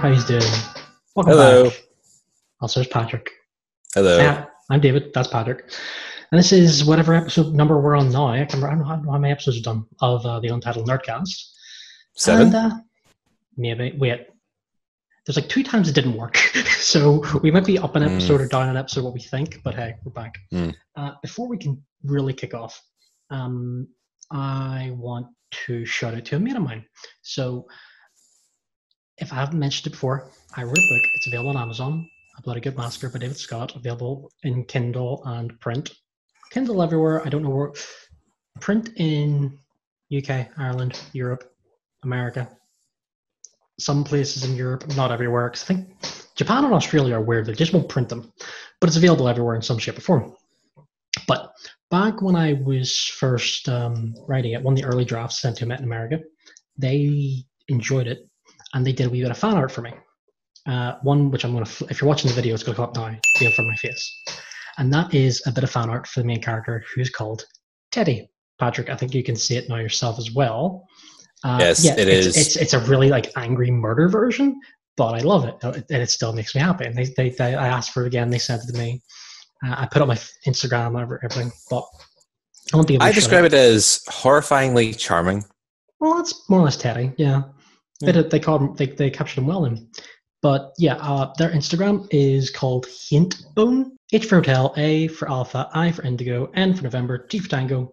How you doing? Welcome Hello. back. Also, it's Patrick. Hello. Yeah, I'm David. That's Patrick. And this is whatever episode number we're on now. I can't remember I don't know how many episodes we've done of uh, the Untitled Nerdcast. Seven. And, uh, maybe. Wait. There's like two times it didn't work. so we might be up an Hmm. episode or down an episode, what we think, but hey, we're back. Hmm. Uh, before we can really kick off, um, I want to shout out to a mate of mine. So if I haven't mentioned it before, I wrote a book. It's available on Amazon. A Bloody Good Massacre by David Scott, available in Kindle and print. Kindle everywhere. I don't know where. Print in UK, Ireland, Europe, America. Some places in Europe, not everywhere. 'cause I think Japan and Australia are weird. They just won't print them, but it's available everywhere in some shape or form. But back when I was first um, writing it, one of the early drafts sent to Met in America, they enjoyed it and they did a wee bit of fan art for me. Uh, one which I'm going to, fl- if you're watching the video, it's going to come up now, be in front of my face. And that is a bit of fan art for the main character who's called Teddy. Patrick, I think you can see it now yourself as well. Uh, Yes, it it's, is. It's, it's a really like angry murder version, but I love it, and it still makes me happy. And they, they, they I asked for it again. They sent it to me. Uh, I put it on my Instagram and everything, but I give it I describe out. it as horrifyingly charming. Well, that's more or less Teddy. Yeah, they they called they they captured him well then. But yeah, uh, their Instagram is called Hintbone. H for hotel, A for alpha, I for indigo, N for November, T for tango,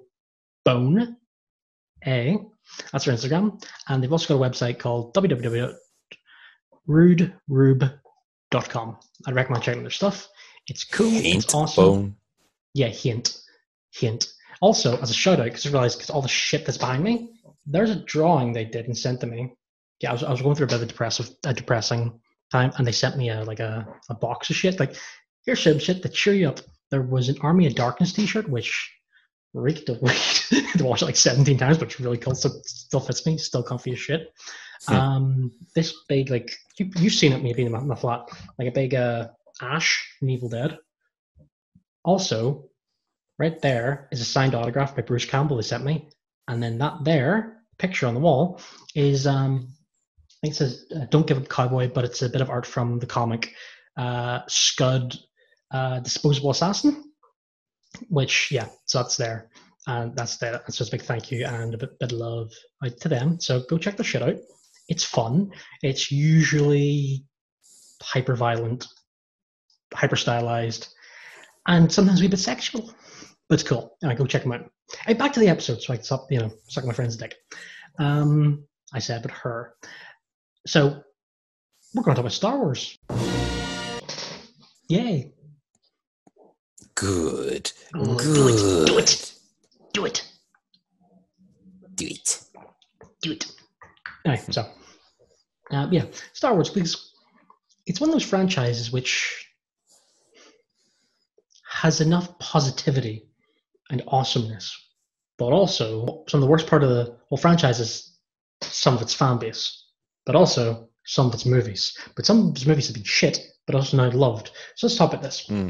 bone, A. That's their Instagram, and they've also got a website called www.ruderube.com. I'd recommend checking their stuff. It's cool. Hint it's awesome. bone. Yeah, hint, hint. Also, as a shout out, because I realized because all the shit that's behind me, there's a drawing they did and sent to me. Yeah, I was, I was going through a bit of a depressive, a depressing time, and they sent me a like a, a box of shit. Like, here's some shit to cheer you up. There was an Army of Darkness T-shirt, which reeked of weed. to watch it like 17 times, which really cool. Still, still fits me. Still comfy as shit. Hmm. Um, this big like you, you've seen it maybe in the, in the flat, like a big uh, Ash from Evil Dead. Also, right there is a signed autograph by Bruce Campbell they sent me, and then that there picture on the wall is um, Says uh, "Don't give a cowboy," but it's a bit of art from the comic uh, Scud, uh, Disposable Assassin, which yeah, so that's there, and that's there. That's just a big thank you and a bit, bit of love out to them. So go check the shit out. It's fun. It's usually hyper violent, hyper stylized, and sometimes a bit sexual. But it's cool. And I go check them out. Hey, back to the episode so I can stop, you know, sucking my friend's dick. Um, I said, but her. So we're going to talk about Star Wars. Yay. Good. Oh, do it. Do it. Do it. Do it. Do it. Anyway, so uh, yeah, Star Wars because it's one of those franchises which has enough positivity and awesomeness, but also some of the worst part of the whole franchise is some of its fan base, but also some of its movies. But some of its movies have been shit, but also now loved. So let's talk about this. Hmm.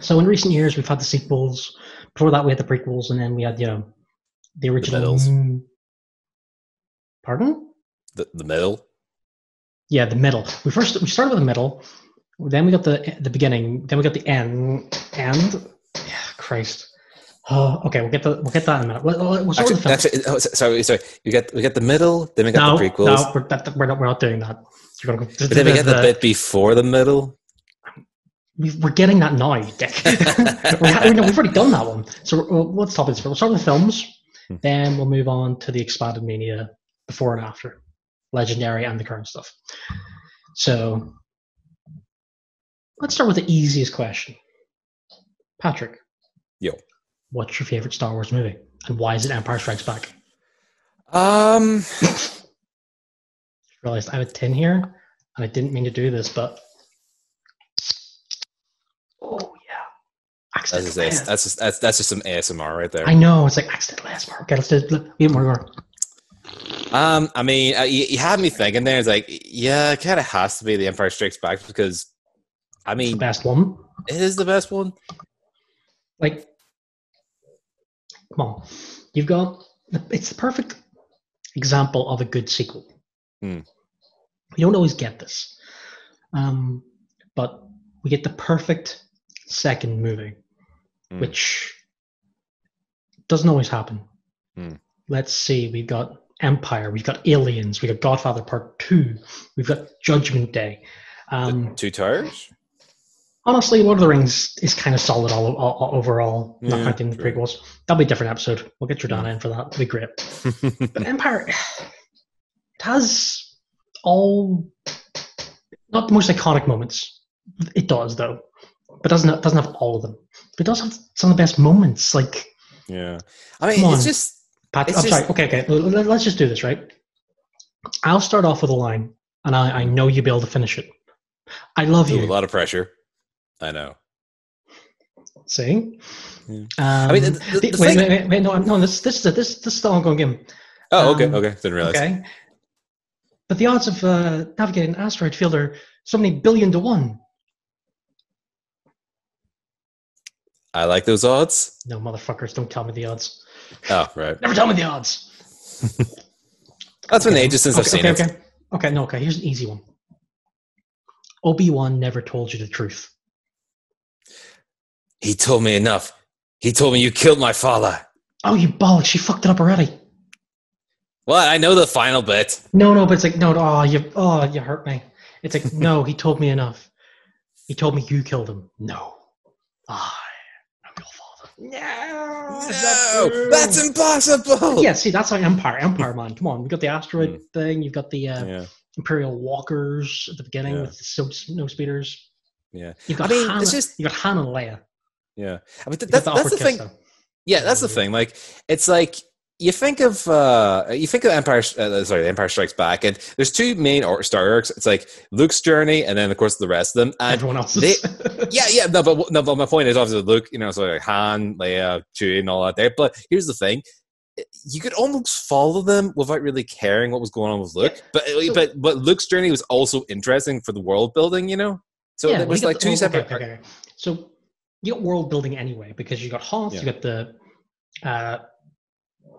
So in recent years, we've had the sequels. Before that, we had the prequels, and then we had you know the original. Mm, Pardon? The, the middle. Yeah, the middle. We first we started with the middle, then we got the the beginning, then we got the end. End. Yeah, Christ. Oh, okay, we'll get the we'll get that in a minute. We'll, we'll we'll the Actually, actually, oh, sorry, sorry. We get we get the middle, then we got no, the prequels, no, we're, that, we're not we're not doing that. You're gonna go, but then we get the bit before the middle. we- We're getting that now, you dick. we no, we've already done that one. So uh, let's stop this. We'll start with the films, Hmm. then we'll move on to the expanded mania before and after, legendary and the current stuff. So let's start with the easiest question. Patrick. Yo. What's your favorite Star Wars movie, and why is it Empire Strikes Back? Um, realized I have a tin here, and I didn't mean to do this, but oh yeah, that's just, that's that's just, that's, that's just some ASMR right there. I know it's like accidental ASMR. Okay, let's do it. More, more. Um, I mean, uh, you, you had me thinking there. It's like, yeah, it kind of has to be the Empire Strikes Back because, I The mean, best one. it is the best one. Like, come on, you've got it's the perfect example of a good sequel. Hmm. We don't always get this, um, but we get the perfect second movie, Hmm. which doesn't always happen. Hmm. Let's see. We've got Empire. We've got Aliens. We've got Godfather Part Two. We've got Judgment Day. Um, Two towers. Honestly, Lord of the Rings is kind of solid all, all, all overall, not Yeah, counting the prequels. That'll be a different episode. We'll get Jordana mm. in for that. It'll be great. But Empire, it has all not the most iconic moments. It does though, but doesn't it doesn't have all of them. But it does have some of the best moments. Like, yeah. I mean, it's just Pat, It's I'm just- sorry. Okay, okay. Let's just do this, right? I'll start off with a line, and I, I know you'll be able to finish it. I love ooh, a lot of pressure. I know. See? Yeah. Um, I mean, the- the- the- the wait, thing- wait, wait, wait, no, no, this, this, is a- this, this is the ongoing game. Oh, okay, Um, okay. Didn't realize. Okay. But the odds of uh, navigating an asteroid field are so many billion to one. I like those odds. No, motherfuckers, don't tell me the odds. Oh, right. Never tell me the odds. That's been ages since okay, I've seen okay, it. Okay. okay, no, okay, here's an easy one. Obi Wan never told you the truth. He told me enough. He told me you killed my father. Oh, you bollocks, she fucked it up already. Well, I know the final bit. No, no, but it's like, no, oh, you, oh, you hurt me. It's like, no, he told me enough. He told me you killed him. No, I am your father. No, is that No, true? that's impossible. yeah. See, that's like Empire. Empire, man. Come on, we got the asteroid thing. You've got the uh, yeah, Imperial walkers at the beginning Yeah. with the snow, snow speeders. yeah, You've got I mean, Han, it's just- You've got Han and Leia. Yeah. I mean, th- that's, the that's the thing. though. Yeah, that's the thing. Like, it's like you think of uh you think of Empire. Uh, sorry, the Empire Strikes Back, and there's two main or star arcs. It's like Luke's journey, and then of course the rest of them. And Everyone else yeah, yeah, no, but no, but my point is obviously Luke, you know, so like Han, Leia, Chewie, and all that there. But here's the thing: you could almost follow them without really caring what was going on with Luke. But So- but but Luke's journey was also interesting for the world building, you know. So yeah, well, was like two oh, separate. okay, okay. So you got world building anyway because you got Hoth, Yeah. you got the uh,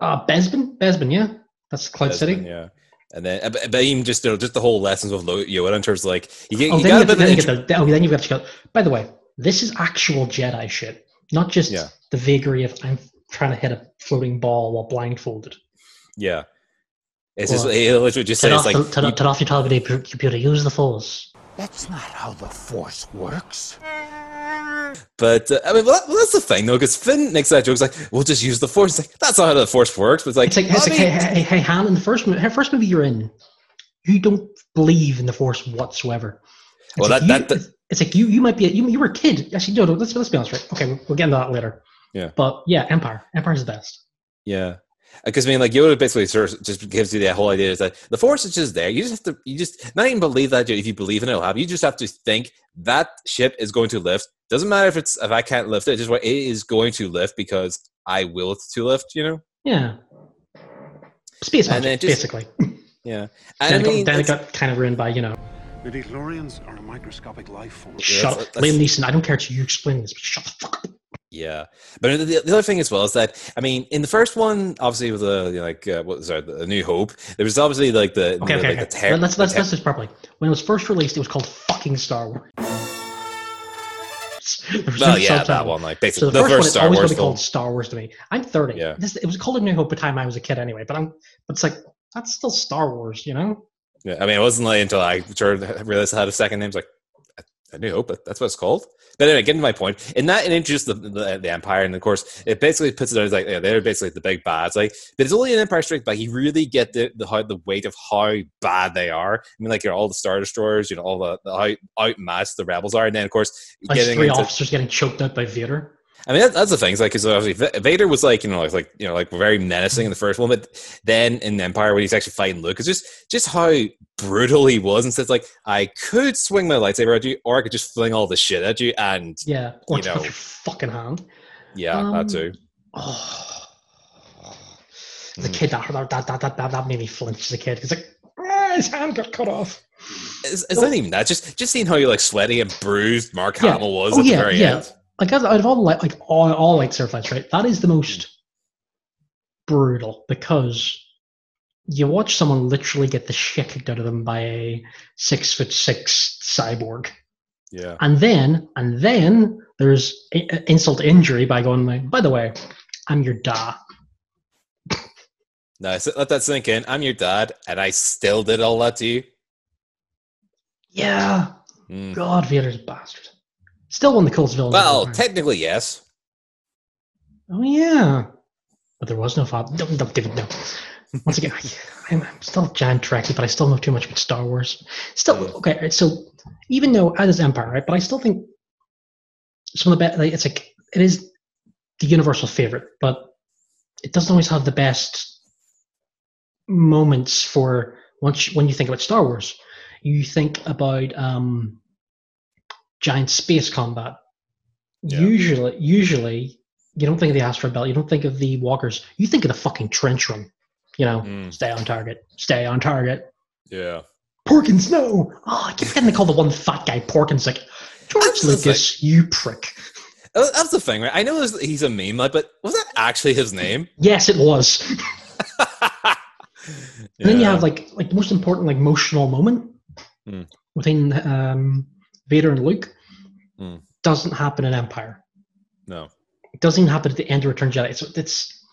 uh Bespin, Bespin, yeah, that's Cloud Desmond, City. yeah. And then, uh, but, but even just you know, just the whole lessons of Lo- Yoda in terms of like you get Oh, you then got you, a get, bit then, of you get the, oh, then you've got to go. By the way, this is actual Jedi shit, not just Yeah. the vagary of I'm trying to hit a floating ball while blindfolded. yeah. It's just Well, he literally just Turn says off, like the, turn, you- turn off your targeted computer. Use the Force. That's not how the Force works. But uh, I mean, well, that, well, that's the thing, though, because Finn makes that joke. It's like, "We'll just use the Force." It's like, that's not how the Force works. But it's like, It's like, it's like mean, hey, hey, hey, Han, in the first movie, first movie you're in, you don't believe in the Force whatsoever. It's Well, like that- you, that- that- it's- it's like you you might be a, you, you were a kid. Actually, no, no, let's let's be honest, right? Okay, we'll, we'll get into that later. Yeah. But yeah, Empire. Empire's the best. yeah, because I mean, like Yoda basically sort of just gives you that whole idea is that the Force is just there. You just have to, you just not even believe that. If you believe in it, it'll happen. You just have to think that ship is going to lift. Doesn't matter if it's if I can't lift it. Just what it is going to lift because I will it to lift. You know. Yeah. Space And magic, then just- basically. Yeah, then and I it, got, then it got kind of ruined by, you know, Midichlorians are a microscopic life form. Yeah, shut that's- up. that's- Liam Neeson, I don't care to you explain this, but shut the fuck up. Yeah, but the, the other thing as well is that I mean, in the first one, obviously with the you know, like uh, what was that, the New Hope, there was obviously like the Okay, the, okay, like okay. the ter- let's let's ter- let's this properly. When it was first released, it was called fucking Star Wars. Well, yeah, that one, like So the, the, first, one first is Star always Wars film. called Star Wars to me. I'm 30. Yeah. This, it was called A New Hope by the time I was a kid anyway, but I'm but it's like that's still Star Wars, you know? Yeah, I mean, it wasn't like until I sort of realized it had a second name. It's like I, I New Hope, but that's what it's called. But anyway, getting to my point, in that it introduced the, the the Empire, and of course, it basically puts it out as like yeah, they're basically the big bads. Like, but it's only an Empire Strike Back. You really get the the how, the weight of how bad they are. I mean, like you're all the Star Destroyers, you know, all the, the how outmatched the rebels are, and then of course, Like getting three into officers getting choked out by Vader. I mean, that, that's the thing. It's like, because obviously Vader was like, you know, like, like, you know, like very menacing in the first one, but then in the Empire when he's actually fighting Luke, it's just, just how brutal he was. And it's like, I could swing my lightsaber at you, or I could just fling all the shit at you, and Yeah. You know. fucking hand. yeah, Um, that too. Oh. Mm. kid, that, that, that, that, that, made me flinch as a kid. It's like, ah, his hand got cut off. It's, it's not even that. Just, just seeing how you like sweaty and bruised Mark Yeah. Hamill was Oh, at yeah, the very yeah. end. Like out of all the light, like all, all lightsaber fights, right? That is the most brutal because you watch someone literally get the shit kicked out of them by a six foot six cyborg, Yeah. and then and then there's insult to injury by going like, by the way, I'm your da. Nice. Let that sink in. I'm your dad, and I still did all that to you. Yeah, Mm. God, Vader's a bastard. Still one of the coolest villains. Well, technically, yes. Oh yeah, but there was no father. Give it no. Once again, I, I'm, I'm still a giant Trekkie, but I still know too much about Star Wars. Still okay. So even though it is Empire, right? But I still think some of the best. Like, it's like it is the universal favorite, but it doesn't always have the best moments for once when you think about Star Wars. You think about um, giant space combat. Yeah. Usually, usually you don't think of the asteroid belt. You don't think of the walkers. You think of the fucking trench run. You know, Mm. stay on target. Stay on target. Yeah. Porkins, no. Oh, I keep getting to call the one fat guy Porkins. Like George That's Lucas, you prick. Uh, That's the thing, right? I know he's a meme, but was that actually his name? Yes, it was. and And then you have like like the most important like emotional moment Hmm. within um, Vader and Luke. Hmm. Doesn't happen in Empire. no. It doesn't even happen at the end of Return of Jedi. It's, it's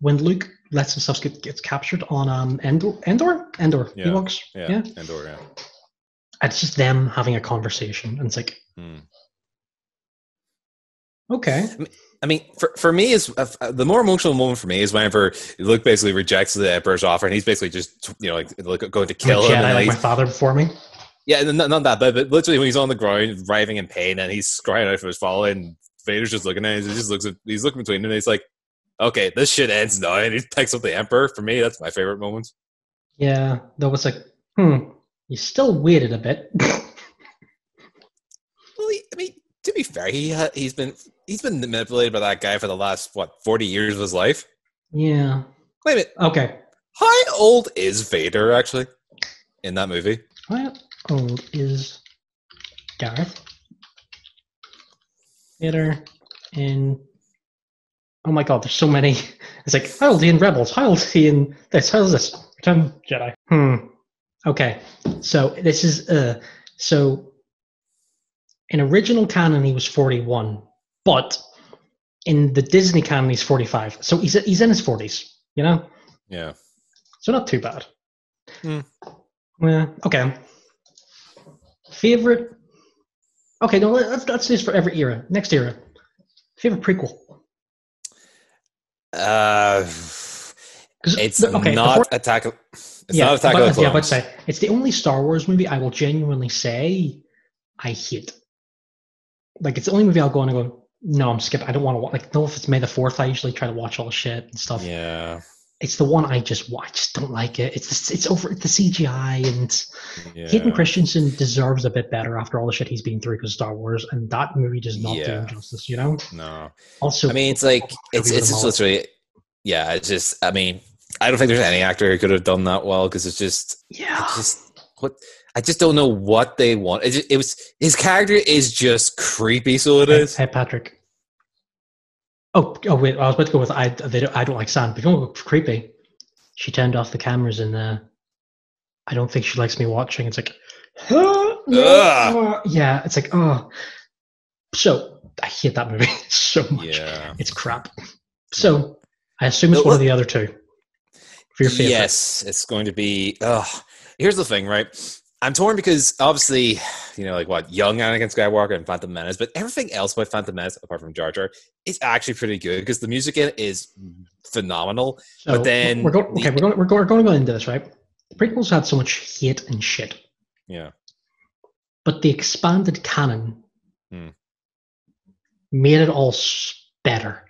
when Luke lets himself get gets captured on um Endor Endor Endor Yeah. Ewoks. Yeah. Yeah. Endor, yeah. It's just them having a conversation, and it's like, Hmm. okay, I mean, for, for me, is uh, the more emotional moment for me is whenever Luke basically rejects the Emperor's offer, and he's basically just you know like, like going to kill I'm a him. Jedi And like my father before me. Yeah, and not, not that, but, but literally when he's on the ground, writhing in pain, and he's crying out for his father, and Vader's just looking at him. He just looks at he's looking between them, and he's like, "Okay, this shit ends now." And he picks up the Emperor. For me, that's my favorite moment. Yeah, that was like, hmm, you still waited a bit. Well, he, I mean, to be fair, he ha- he's been he's been manipulated by that guy for the last what forty years of his life. yeah. Wait a minute, Okay. how old is Vader actually in that movie? How old is Gareth? Vader in. Oh my god, there's so many. It's like, how old is he in Rebels? How old he in this? How old is this? Return Jedi. Hmm. Okay. So this is. uh So in original canon, he was 41, but in the Disney canon, he's 45. So he's, he's in his 40s, you know? Yeah. So not too bad. Hmm. Yeah. Okay. Favorite. Okay, no. Let's let's do this for every era. Next era. Favorite prequel. Uh, it's the- okay, not before- Attack. Of, it's yeah, not Attack but, of the yeah, but say it's the only Star Wars movie I will genuinely say I hate. Like it's the only movie I'll go on and go. No, I'm skipping. I don't want to watch. Like, no, if it's May the Fourth, I usually try to watch all the shit and stuff. yeah. It's the one I just watch. Just don't like it. It's it's over the CGI and yeah. Hayden Christensen deserves a bit better after all the shit he's been through because Star Wars, and that movie does not do him justice. You know. No. Also, I mean, it's like it's it's just literally. Yeah, it's just. I mean, I don't think there's any actor who could have done that well because it's just. yeah, just what I just don't know what they want. It, just, it was his character is just creepy, so it hey, is. hey, Patrick. Oh, oh wait, I was about to go with I. They don't, I don't like sand. But if you want to go creepy, she turned off the cameras and uh, I don't think she likes me watching. It's like, Ugh. yeah, it's like oh. So I hate that movie so much. Yeah. It's crap. So I assume it's No, one of the other two for your favorite. Yes, it's going to be. Oh, here's the thing, right? I'm torn because obviously, you know, like what young Anakin Skywalker and Phantom Menace, but everything else about Phantom Menace, apart from Jar Jar, is actually pretty good because the music in it is phenomenal. So But then we're going. the- Okay, we're going. We're going. We're going to go into this, right? The prequels had so much hate and shit, Yeah, but the expanded canon Hmm. made it all better.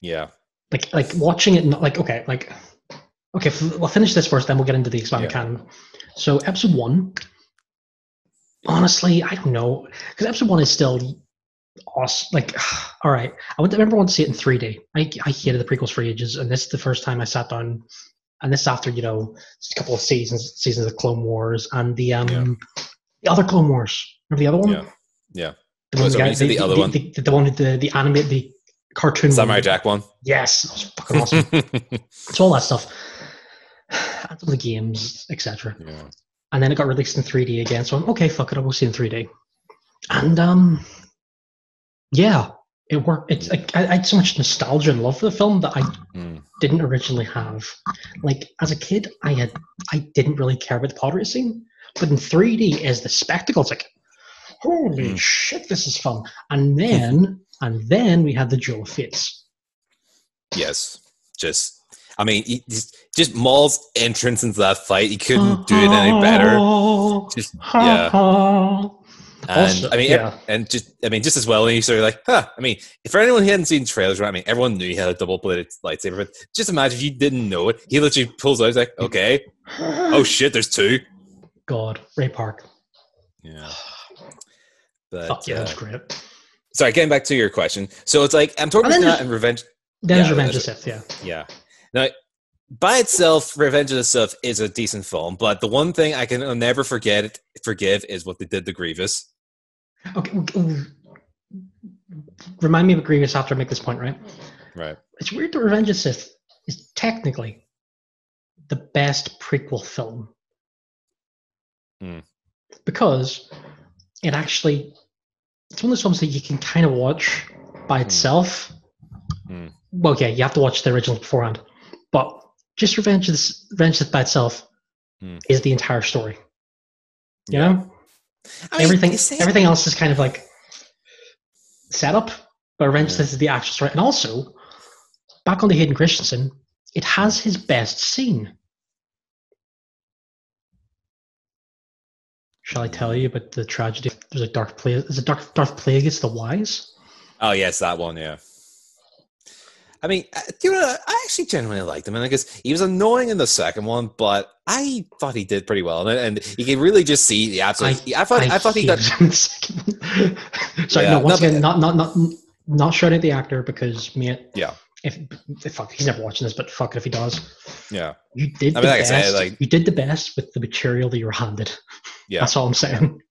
yeah, Like, like watching it. Not like okay, like okay. f- We'll finish this first, then we'll get into the expanded Yeah. canon. So, episode one. Honestly, I don't know because episode one is still awesome. Like, all right, I went. I remember wanting to see it in 3D. I I hated the prequels for ages, and this is the first time I sat down. And this after you know just a couple of seasons, seasons of Clone Wars and the um Yeah. the other Clone Wars. Remember the other one? yeah, yeah. The Oh, one, sorry, when you the other the, one? the, the, one with the the animate the cartoon. Samurai one. Jack one. Yes, it was fucking awesome. it's all that stuff. And some of the games, etc. yeah. And then it got released in 3D again. So I'm okay. Fuck it, I'll go see it in 3D. And um, yeah, it worked. It's like I, I had so much nostalgia and love for the film that I Mm. didn't originally have. Like as a kid, I had I didn't really care about the pottery scene, but in 3D as the spectacle, it's like, holy Mm. shit, this is fun. And then and then we had the Duel of Fates. Yes. Just, I mean, he- just, just Maul's entrance into that fight, he couldn't do it any better. Just, yeah. And Also- I mean, yeah. and just, I mean, just as well, and you sort of like, huh. I mean, for anyone who hadn't seen trailers, right? I mean, everyone knew he had a double bladed lightsaber, but just imagine if you didn't know it. He literally pulls out, he's like, okay, oh shit, there's two. God, Ray Park. Yeah. But, Fuck yeah, uh, that's great. sorry, getting back to your question. So it's like, I'm talking about and Revenge. Then yeah, Revenge of Sith, yeah. Yeah. Now, by itself, Revenge of the Sith is a decent film, but the one thing I can never forget, forgive, is what they did to Grievous. Okay. Remind me of Grievous after I make this point, right? Right. It's weird that Revenge of the Sith is technically the best prequel film. Hmm. Because it actually it's one of those films that you can kind of watch by itself. Hmm. Well, yeah, you have to watch the original beforehand. But just Revenge of the, Revenge of the Sith by itself Hmm. is the entire story. You Yeah. know? I mean, everything say- everything else is kind of like setup, but Revenge Yeah. this is the actual story. And also, back on the Hayden Christensen, it has his best scene. Shall I tell you about the tragedy? There's a dark plague. Is it dark Darth Plagueis the Wise? Oh, yes, that one, yeah. I mean, uh, you know, I actually genuinely liked him, and I guess he was annoying in the second one, but I thought he did pretty well, and, and you can really just see the absolute. I, thought I, thought he got. hated him in the second one. Sorry, Yeah, no. Once no, again, not not not not shouting at the actor because mate, Yeah, if, if fuck, he's never watching this, but fuck it if he does. yeah, You did I the mean, like I best. said, like- you did the best with the material that you were handed. yeah. That's all I'm saying.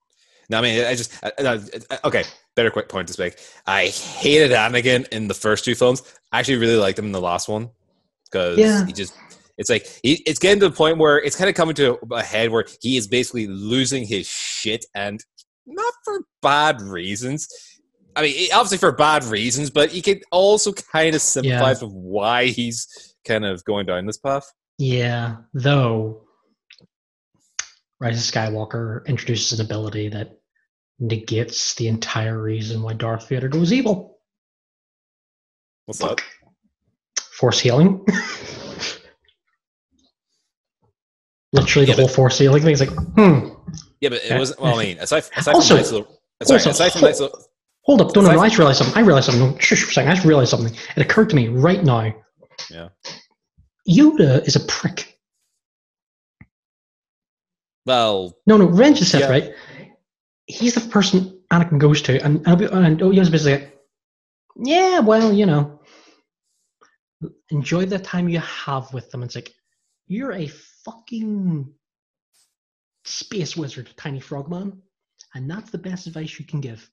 No, I mean, I just I, I, okay. Better quick point to make. I hated Anakin in the first two films. I actually really liked him in the last one because Yeah. he just. It's like he, it's getting to the point where it's kind of coming to a head where he is basically losing his shit, and not for bad reasons. I mean, obviously for bad reasons, but you can also kind of sympathize with why he's kind of going down this path. Yeah, though Rise of Skywalker introduces an ability that negates the entire reason why Darth Vader goes evil. What's that? Force healing. Literally, the Yeah, whole force healing thing is like, hmm. Yeah, but it wasn't. Well, I mean, aside, aside Also- from little, sorry, also- aside from nice little, Hold up, no, Aside no, I just realized something. I realized something. Shush for a second. I just realized something. It occurred to me right now. Yeah. Yoda is a prick. well, No, no, of the Yeah. right? He's the person Anakin goes to, and and, and basically like, yeah, well, you know, enjoy the time you have with them. It's like, you're a fucking space wizard, tiny frogman, and that's the best advice you can give.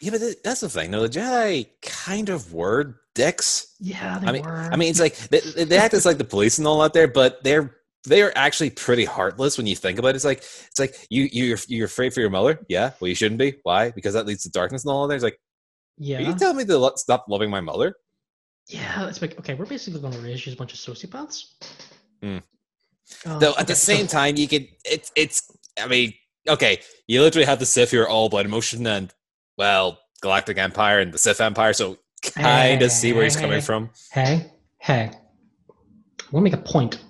Yeah, but th- that's the thing. though. the Jedi kind of were dicks. Yeah, they I mean, were. I mean, it's like they, they act as like the police and all out there, but they're they're actually pretty heartless when you think about it. It's like it's like you you're you're afraid for your mother. Yeah, well, you shouldn't be. Why? Because that leads to darkness and all of that. It's like, are yeah, you telling me to lo- stop loving my mother? yeah. It's like, okay, we're basically going to raise you as a bunch of sociopaths. Hmm. Uh, Though at okay, the so- same time, you can it's it's. I mean, okay, you literally have the Sith who are all blood emotion and well, Galactic Empire and the Sith Empire, so kind of see where he's coming from. Hey, hey. I want to make a point.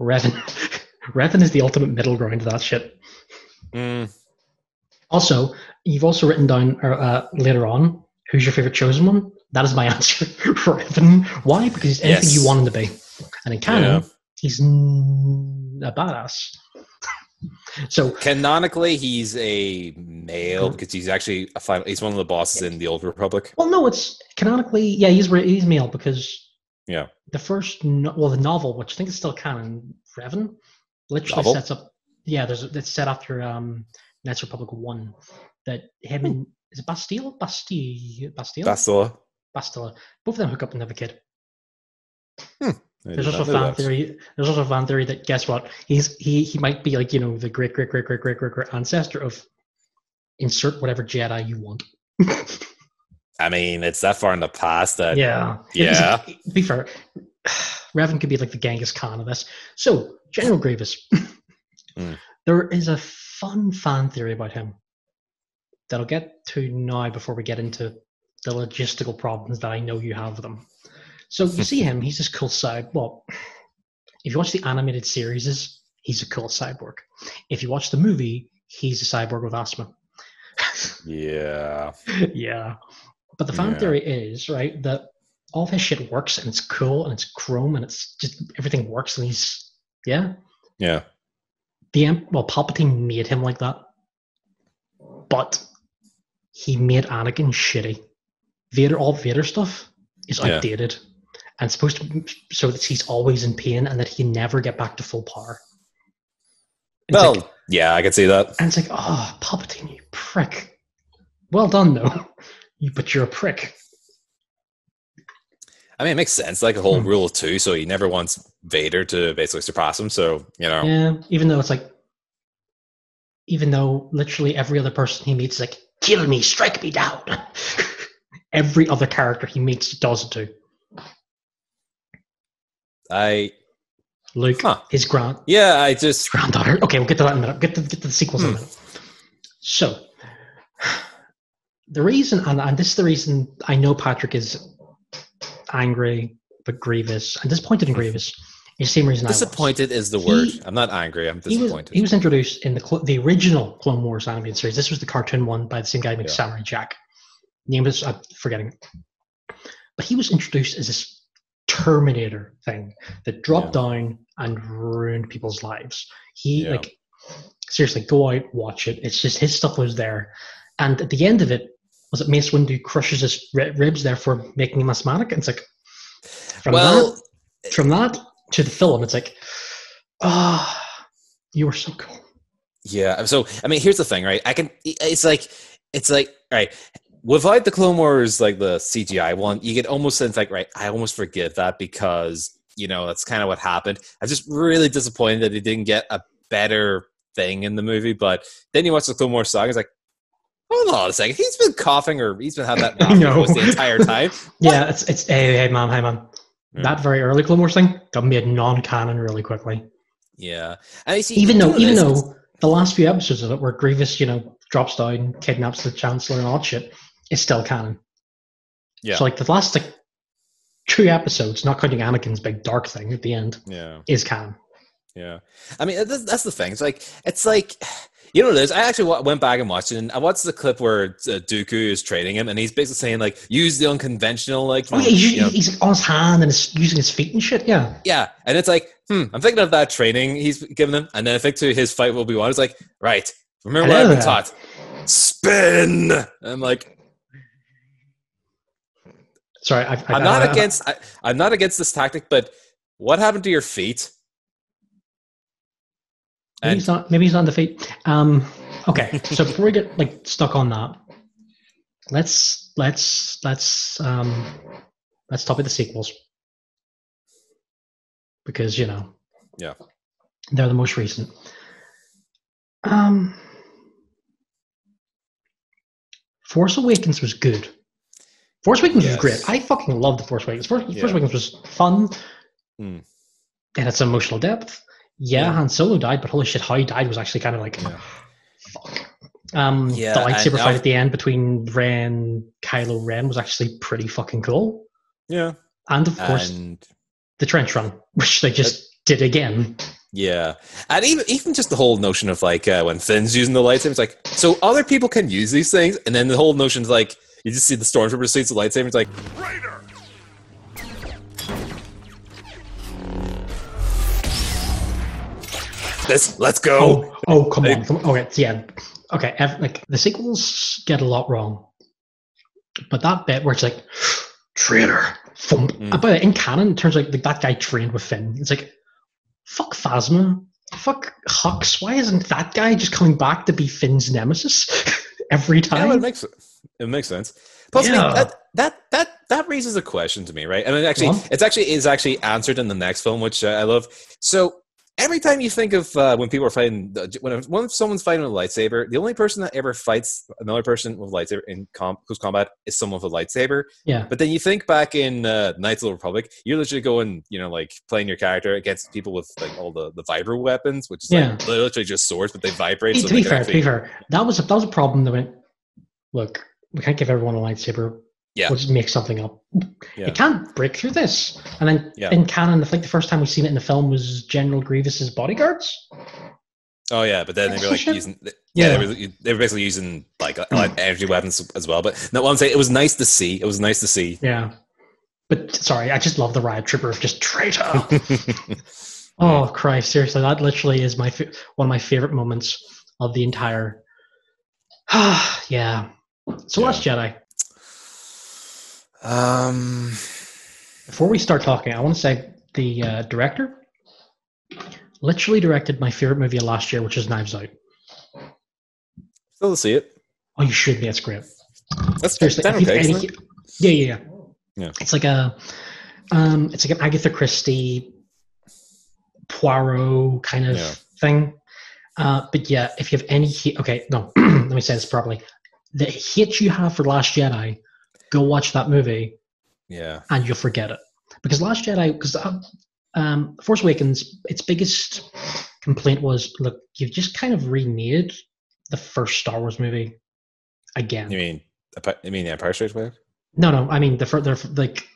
Revan. Revan is the ultimate middle ground of that shit. Mm, Also, you've also written down uh, uh, later on who's your favorite chosen one. That is my answer. For Revan. Why? Because he's anything Yes. you want him to be. And in canon, Yeah. he's mm, a badass. so, Canonically, he's a male because he's actually a final. He's one of the bosses in the Old Republic. well, no, it's canonically, yeah, he's re- he's male because Yeah. The first, no- well, the novel, which I think is still canon, Revan, literally Novel? sets up. Yeah, there's a- it's set after um, Knights Republic One that him and is it Bastille? Bastille? Bastille? Bastila. Bastilla. Both of them hook up and have a kid. I There's also a fan that. theory. There's also a fan theory that guess what? He's he he might be like you know the great great great great great great great ancestor of insert whatever Jedi you want. I mean, it's that far in the past that yeah, Yeah. To be fair, Revan could be like the Genghis Khan of this. So General Grievous, Hmm. there is a fun fan theory about him that I'll get to now before we get into the logistical problems that I know you have with them. So you see him, he's this cool side. Well, if you watch the animated series, he's a cool cyborg. If you watch the movie, he's a cyborg with asthma. yeah. yeah. But the fan Yeah. theory is, right, that all of his shit works and it's cool and it's chrome and it's just everything works and he's yeah. Yeah. The well, Palpatine made him like that. But he made Anakin shitty. Vader all Vader stuff is Yeah. outdated. And supposed to so that he's always in pain and that he never get back to full power. It's Well, like- yeah, I can see that. and it's like, oh, Palpatine, you prick. Well done, though. But you're a prick. I mean, it makes sense. Like a whole Hmm. rule of two, so he never wants Vader to basically surpass him. So you know, Yeah, even though it's like, even though literally every other person he meets is like, kill me, strike me down. every other character he meets does it too. I Luke, Huh. his grand yeah, I just granddaughter. Okay, we'll get to that in a minute. Get to, get to the sequels in a Hmm. minute. So, the reason, and, and this is the reason I know Patrick is angry, but Grievous, and disappointed in hmm. Grievous, is the same reason disappointed is the word. He- I'm not angry. I'm He was, disappointed. he was introduced in the cl- the original Clone Wars animated series. This was the cartoon one by the same guy who made Yeah. Samurai Jack. Name is I'm forgetting. But he was introduced as this Terminator thing that dropped down and ruined people's lives. He Yeah. like seriously go out watch it. It's just his stuff was there, and at the end of it was it Mace Windu crushes his ribs therefore making him asthmatic. And it's like from well, that from that to the film, it's like ah, you were so cool. Yeah. So I mean, here's the thing, right? I can. It's like it's like right. Without the Clone Wars, like the CGI one, you get almost sense like right. I almost forgive that because you know that's kind of what happened. I'm just really disappointed that he didn't get a better thing in the movie. But then you watch the Clone Wars saga, it's like. Hold on a second. He's been coughing, or he's been had that raspy No. the entire time. Yeah, it's it's hey hey mom, hey mom. Yeah. That very early Clone Wars thing got made non-canon really quickly. Yeah, and you see, Even though even though the last few episodes of it where Grievous, you know, drops down, kidnaps the Chancellor and all that shit, is still canon. yeah, So like the last like two episodes, not counting Anakin's big dark thing at the end, yeah. is canon. Yeah, I mean that's, that's the thing. It's like it's like you know what it is. I actually went back and watched it. And I watched the clip where uh, Dooku is training him, and he's basically saying like use the unconventional, like Oh yeah, he's, you know, he's on his hand and he's using his feet and shit. Yeah, yeah. And it's like, hmm, I'm thinking of that training he's given him, and then I think to his fight will be one. It's like, right, remember what I've been taught. Spin. And I'm like, sorry, I, not I- against. I, I'm not against this tactic, but what happened to your feet? Maybe he's not. Maybe he's on the. Um. Okay. So before we get like stuck on that, let's let's let's um let's talk about the sequels because you know. Yeah. They're the most recent. Um. Force Awakens was good. Force Awakens Yes. was great. I fucking loved the Force Awakens. Force, Yeah. Force Awakens was fun. Mm. It had some emotional depth. Yeah, Yeah. Han Solo died, but holy shit, how he died was actually kind of like, Yeah. fuck. Um, Yeah, the lightsaber fight at the end between Rey and Kylo Ren was actually pretty fucking cool. yeah, And of course, and the trench run, which they just did again. Yeah, and even even just the whole notion of like uh, when Finn's using the lightsaber, it's like so other people can use these things, and then the whole notion is like you just see the stormtrooper suits the lightsaber. It's like this. Let's go. Oh, oh, come on, come on. Okay, yeah, okay. Like the sequels get a lot wrong, but that bit where it's like traitor, thump. Mm. And by the way, in canon, it turns out like that guy trained with Finn. It's like fuck Phasma, fuck Hux. Why isn't that guy just coming back to be Finn's nemesis every time? but it makes it makes sense. Plus, I mean, that that that that raises a question to me, right? I mean, actually, on. it's actually is actually answered in the next film, which uh, I love. So every time you think of uh, when people are fighting, when when someone's fighting with a lightsaber, the only person that ever fights another person with a lightsaber in com- close combat is someone with a lightsaber. Yeah. But then you think back in uh, Knights of the Republic, you're literally going, you know, like playing your character against people with like all the the vibro weapons, which is Yeah. like literally just swords, but they vibrate. Hey, so to they be fair, to be fair, that was a, that was a problem that went. Look, we can't give everyone a lightsaber. Yeah. Just make something up. Yeah. You can't break through this. And then Yeah. in canon, I think the first time we've seen it in the film was General Grievous's bodyguards. Oh yeah, but then they were like using yeah, Yeah. they were they were basically using like, like energy weapons as well. But no, I'm saying it was nice to see. It was nice to see. Yeah. But sorry, I just love the riot trooper of just traitor. oh Christ! Seriously, that literally is my one of my favorite moments of the entire. yeah. So Yeah. Last Jedi. Um, Before we start talking, I want to say the uh, director literally directed my favorite movie of last year, which is Knives Out. still to see it. Oh, you should be. That's great. That's Seriously, that's okay. any- yeah, yeah, yeah. Yeah. It's like a, um, it's like an Agatha Christie, Poirot kind of Yeah. thing. Uh, but yeah, if you have any, okay, no, let me say this properly. The hate you have for Last Jedi, go watch that movie Yeah, and you'll forget it. Because Last Jedi, because um, Force Awakens, its biggest complaint was, look, you've just kind of remade the first Star Wars movie again. you mean you mean the Empire Strikes Back? No, no. I mean, the first, like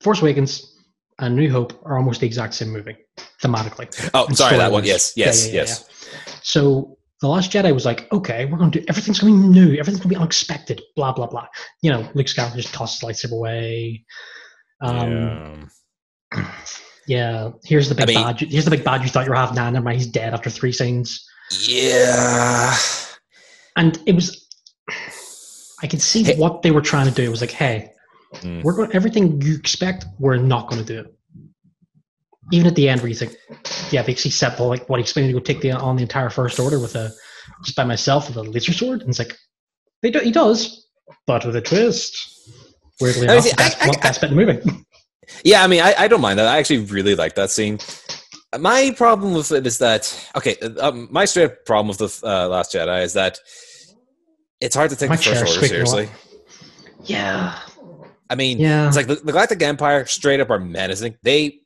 Force Awakens and New Hope are almost the exact same movie thematically. Oh, sorry, that one. Yes, yes, yeah, yeah, yes. yeah. So the Last Jedi was like, okay, we're going to do everything's going to be new, everything's going to be unexpected, blah blah blah. You know, Luke Skywalker just tosses lightsaber away. Um, yeah. Here's the big I mean- bad. Here's the big bad you thought you were having. Nah, never mind. He's dead after three scenes. yeah. And it was. I could see Hey- what they were trying to do. It was like, hey, Mm. we're going everything you expect. We're not going to do it. Even at the end, where you think, yeah, because he said, like, what he expected to go take the on the entire first order with a just by myself with a laser sword, and it's like, they do, he does, but with a twist. Weirdly I enough, see, the best, I- I- one- best bit in the. Yeah, I mean, I, I don't mind that. I actually really like that scene. My problem with it is that okay, um, my straight up problem with the uh, Last Jedi is that it's hard to take My the First Order squeaking a lot. seriously. yeah, I mean, yeah. it's like the, the Galactic Empire straight up are menacing. They bl-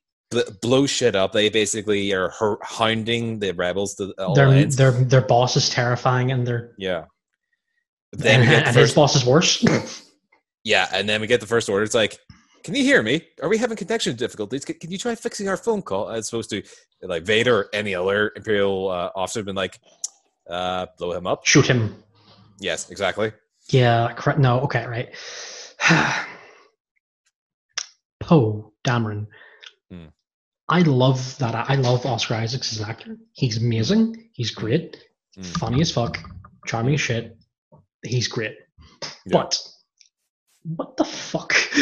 blow shit up. They basically are hounding the rebels to all their, ends. their their boss is terrifying, and their Yeah. Then and, we get the and his first, boss is worse. yeah, and then we get the first order. It's like, can you hear me? Are we having connection difficulties? Can, can you try fixing our phone call? As opposed to like Vader or any other Imperial uh, officer have been like, uh, blow him up. Shoot him. Yes, exactly. Yeah, correct. No, okay, right. Poe Dameron. I love that. I love Oscar Isaacs as an actor. He's amazing. He's great. Hmm. Funny as fuck. Charming as shit. He's great. Yeah. But what the fuck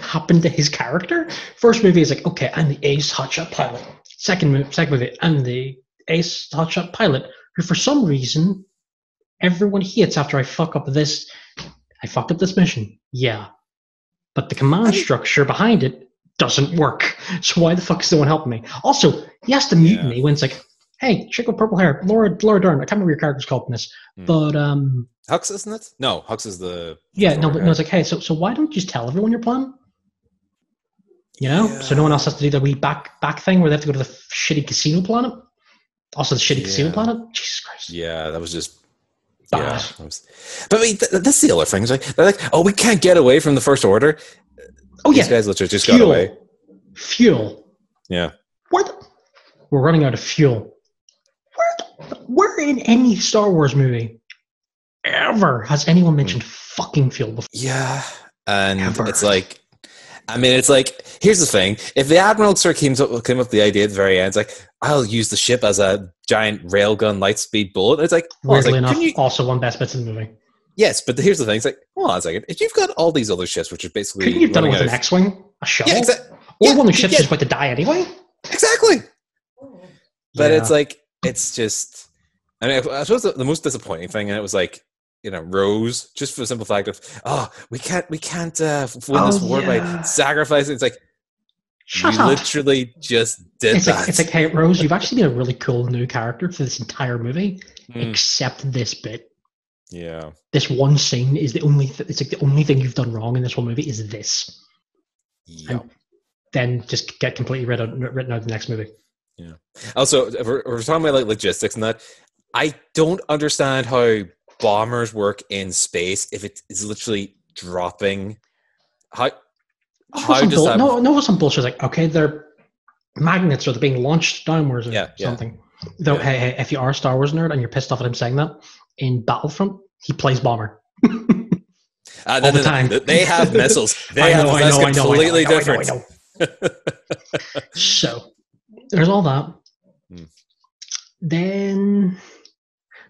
happened to his character? First movie is like, okay, I'm the ace hotshot pilot. Second movie, second movie, I'm the ace hotshot pilot who, for some reason, everyone hates after I fuck up this. I fucked up this mission. Yeah, but the command structure behind it doesn't work. So why the fuck is no one helping me? Also, he has to mute Yeah. me when it's like, hey, chick with purple hair, Laura, Laura Dern. I can't remember your character's called in this, Hmm. but um, Hux, isn't it? No, Hux is the. yeah, no, Sorry, but no, it's like, hey, so so why don't you just tell everyone your plan? You know, so no one else has to do the wee back back thing where they have to go to the shitty casino planet. Also, the shitty casino planet. Jesus Christ, Yeah, that was just. bad. Yeah, but I mean, th- that's the other thing. It's like they're like, oh, we can't get away from the first order. Oh These yeah, guys literally just got away. fuel. Yeah. Where the, we're running out of fuel. Where, the, where in any Star Wars movie ever has anyone hmm. mentioned fucking fuel before? Yeah, and Ever. it's like, I mean, it's like here's the thing: if the admiral sort of came up came up with the idea at the very end, it's like I'll use the ship as a giant railgun, light speed bullet. It's like, well, it's Weirdly like, enough, you- also one best bits in the movie. Yes, but here's the thing: it's like, hold on a second. If you've got all these other ships, which are basically Couldn't you have done it with an X-wing, a shuttle, yeah, exa- or yeah, one of the ships yeah. is about to die anyway? exactly. But Yeah. it's like it's just. I mean, I suppose the, the most disappointing thing, and it was like you know Rose just for the simple fact of oh we can't we can't uh, win this Oh, war by sacrificing. It's like Shut you up. literally just did It's that. like, it's like, hey, Rose, you've actually been a really cool new character for this entire movie, Mm, except this bit. Yeah, This one scene is the only. Th- it's like the only thing you've done wrong in this whole movie is this. yeah. Then just get completely written out, written out of the next movie. Yeah. Also, we're, we're talking about like logistics and that, I don't understand how bombers work in space if it is literally dropping. How how some does bull- that? no, no, some bullshit. Like, okay, they're magnets or they're being launched downwards or Yeah, yeah. something. Though, Yeah. hey, hey, if you are a Star Wars nerd and you're pissed off at him saying that, in Battlefront, he plays bomber. Uh, all no, the no, no, time. They have missiles. They I have know, I that's know, I know, completely know, know, different. So there's all that. Hmm. Then,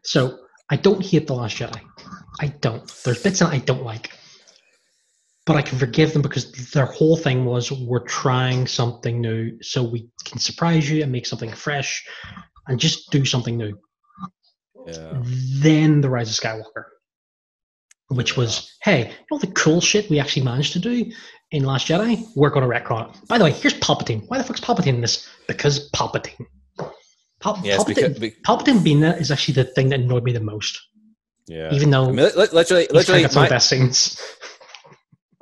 so I don't hate the Last Jedi. I don't. There's bits it I don't like, but I can forgive them because their whole thing was we're trying something new, so we can surprise you and make something fresh, and just do something new. Yeah. Then the Rise of Skywalker, which was, hey, you know the cool shit we actually managed to do in Last Jedi? We're going to retcon it. By the way, here's Palpatine. Why the fuck's Palpatine in this? Because Palpatine. Pal- Yes, Palpatine, because, Palpatine being there is actually the thing that annoyed me the most. yeah. Even though I mean, li- li- literally, he's literally, of my, the best scenes.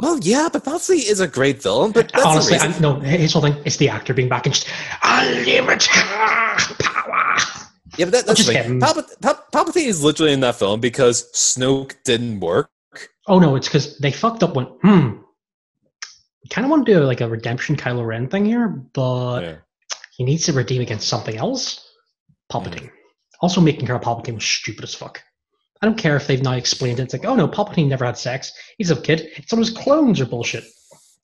well, yeah, but Palpatine is a great villain. But that's Honestly, the I, no, his whole thing is the actor being back and just unlimited power. Yeah, but that, that's just the thing. Palpat- Pal- Palpatine is literally in that film because Snoke didn't work. Oh no, it's because they fucked up. Went hmm. Kind of want to do like a redemption Kylo Ren thing here, but Yeah. he needs to redeem against something else. Palpatine. Also, making her a Palpatine was stupid as fuck. I don't care if they've now explained it. It's like, oh no, Palpatine never had sex. He's a kid. Some of his clones are bullshit.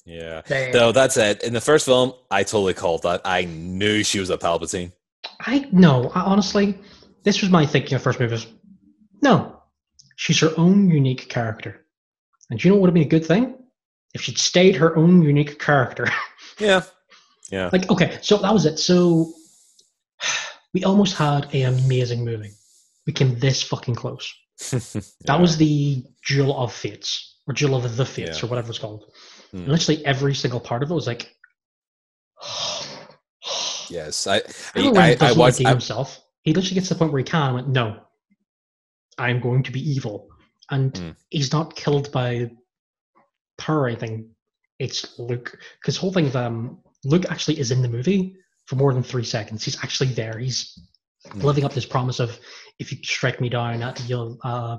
Yeah. They- No, that's it. In the first film, I totally called that. I knew she was a Palpatine. I no, I, honestly, this was my thinking of first movie. was, No, she's her own unique character, and do you know what would have been a good thing if she'd stayed her own unique character. Yeah. Yeah. like, okay, so that was it. So we almost had an amazing movie. We came this fucking close. That was the Duel of Fates, or Duel of the Fates, Yeah. or whatever it's called. And literally every single part of it was like. Oh, Yes. I Ren I, I, doesn't watched I, himself. He literally gets to the point where he can and went, No, I'm going to be evil. And Hmm. he's not killed by power or anything. It's Luke. Because whole thing of um, Luke actually is in the movie for more than three seconds. He's actually there. He's Hmm. living up to his promise of if you strike me down, uh, you'll uh,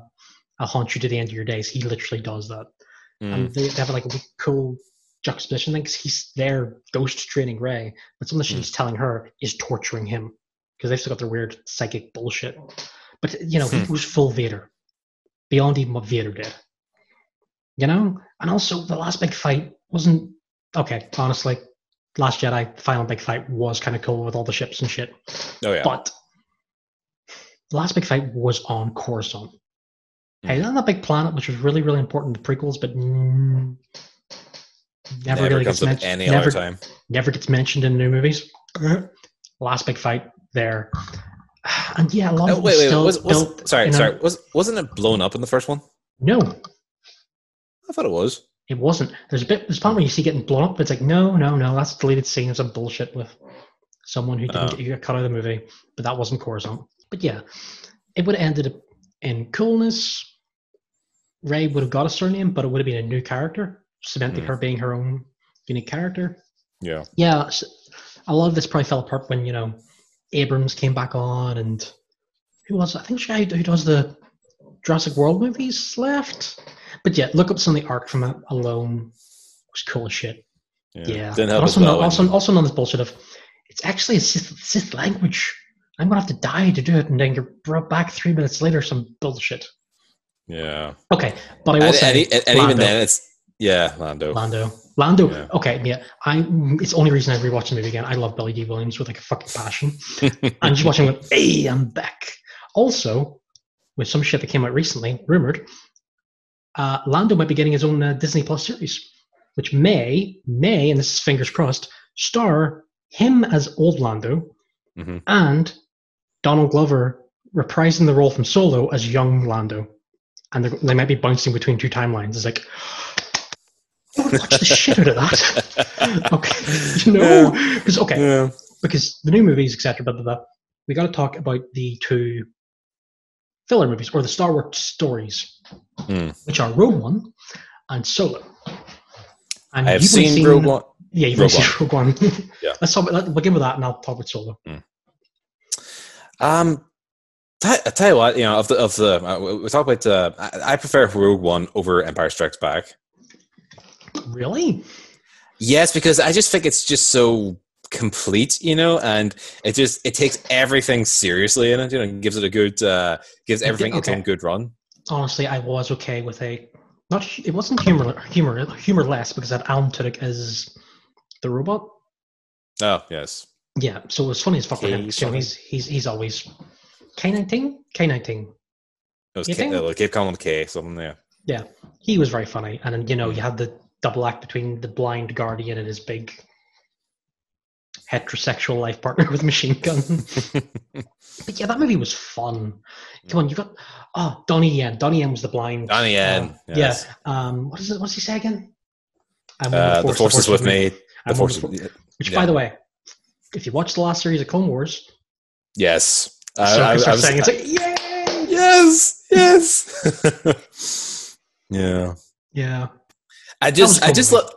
I'll haunt you to the end of your days. He literally does that. Mm, And they, they have like a cool juxtaposition thing he's there ghost training Rey, but some of the shit Hmm. he's telling her is torturing him because they've still got their weird psychic bullshit. But you know, he Hmm. was full Vader, beyond even what Vader did. You know, and also the last big fight wasn't okay. Honestly, Last Jedi final big fight was kind of cool with all the ships and shit, oh yeah. but the last big fight was on Coruscant. Hey, Hmm. on that big planet, which was really, really important in the prequels, but mm, never, Never really comes gets up mentioned. any never, other time. never gets mentioned in new movies. Last big fight there, and yeah, a lot Oh, of it wait, was wait, still was, was, built. sorry, in a- sorry. Was wasn't it blown up in the first one? no, I thought it was. it wasn't. There's a bit. There's a part where you see getting blown up, but it's like, no, no, no, that's deleted scene of some bullshit with someone who didn't Oh. get, get cut out of the movie, but that wasn't Coruscant. But yeah, it would have ended in coolness. Rey would have got a surname, but it would have been a new character, cementing Hmm. her being her own unique character. Yeah. Yeah, A lot of this probably fell apart when you know Abrams came back on, and who was I think she guy who does the Jurassic World movies left. But yeah, look up some of the art from it alone. It was cool as shit. Yeah, Didn't help also, as well. no, also, also none of this bullshit of it's actually a Sith, Sith language. I'm gonna have to die to do it, and then you're brought back three minutes later. Some bullshit. yeah. Okay, but I will And, say, and, and, and even then, it's yeah, Lando. Lando. Lando. Yeah. Okay, yeah. I. It's the only reason I rewatched the movie again. I love Billy Dee Williams with like a fucking passion. I'm just watching with, hey, I'm back. Also, with some shit that came out recently, rumored, uh, Lando might be getting his own uh, Disney Plus series, which may, may, and this is fingers crossed, star him as old Lando Mhm. and Donald Glover reprising the role from Solo as young Lando. and they're- might be bouncing between two timelines. It's like, would watch the shit out of that. okay, you know, because okay, Yeah. because the new movies, etc. Blah blah blah. We got to talk about the two filler movies or the Star Wars stories, Hmm. which are Rogue One and Solo. And I have you've only seen, Rogue One. Yeah, you've Rogue seen Rogue One. Yeah. Let's talk. About, let, begin with that, and I'll talk about Solo. Um, I tell you what, you know, of the of the uh, we we talk about. Uh, I, I prefer Rogue One over Empire Strikes Back. Really? Yes, because I just think it's just so complete, you know, and it just it takes everything seriously in it. You know, and gives it a good, uh, gives everything its own good run. Honestly, I was okay with a not. It wasn't humor, humor, humorless because that Alan Tudyk is the robot. Oh yes, Yeah, so it was funny as fuck with him. K 'cause, You know, he's he's he's always K nineteen, K nineteen. it was K, uh, Cape Column K something. Yeah, Yeah, he was very funny, and you know you had the double act between the blind guardian and his big heterosexual life partner with machine gun. but yeah, that movie was fun. Come on, you've got oh Donnie Yen. Donnie Yen was the blind. Donnie Yen, uh, yes. Yeah. Um, what is it? What's he say again? I'm uh, the force is with me. The I'm force, the is- Which, yeah. by the way, if you watch the last series of Clone Wars, yes. I, so I, I was, saying it's like yay. yes, yes. yeah. Yeah. I was just, I just love.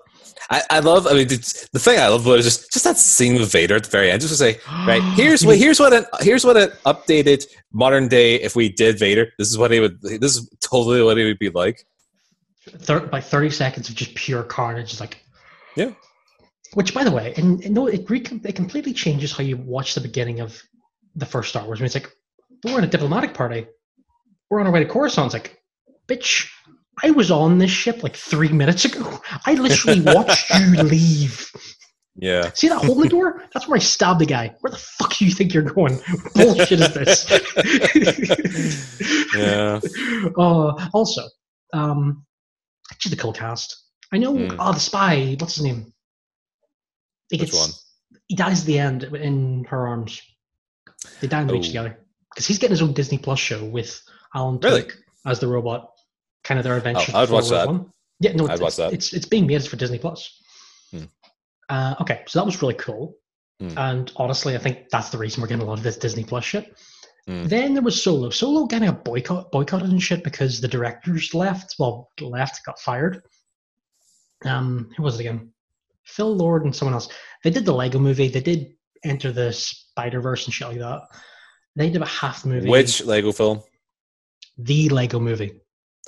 I, I love. I mean, the, the thing I love about it is just, just that scene with Vader at the very end. Just to say, right here's what here's what an here's what an updated modern day. If we did Vader, this is what he would. This is totally what he would be like. thir- like 30 seconds of just pure carnage is like Yeah. which by the way and, and no it, re- it completely changes how you watch the beginning of the first star wars I mean, it's like we're in a diplomatic party we're on our way to coruscant it's like bitch i was on this ship like three minutes ago i literally watched you leave Yeah. see that hole in the door that's where i stabbed the guy where the fuck do you think you're going bullshit is this Yeah. uh, also, um, actually, the cool cast. I know. Mm. Oh, the spy. What's his name? He Which gets- one? He dies at the end in her arms. They die in the beach Oh. together because he's getting his own Disney Plus show with Alan Really? Tudyk as the robot. Kind of their adventure. Oh, I'd watch that. One. Yeah, no, I'd it's, watch that. It's it's being made for Disney Plus. Hmm. Uh, okay, so that was really cool. Hmm. And honestly, I think that's the reason we're getting a lot of this Disney Plus shit. Hmm. Then there was Solo. Solo kind of boycott boycotted and shit because the directors left. Well, left, got fired. Um, who was it again? Phil Lord and someone else. They did the Lego movie. They did Enter the Spider Verse and shit like that. They did about half the movie. Which Lego film? the Lego movie?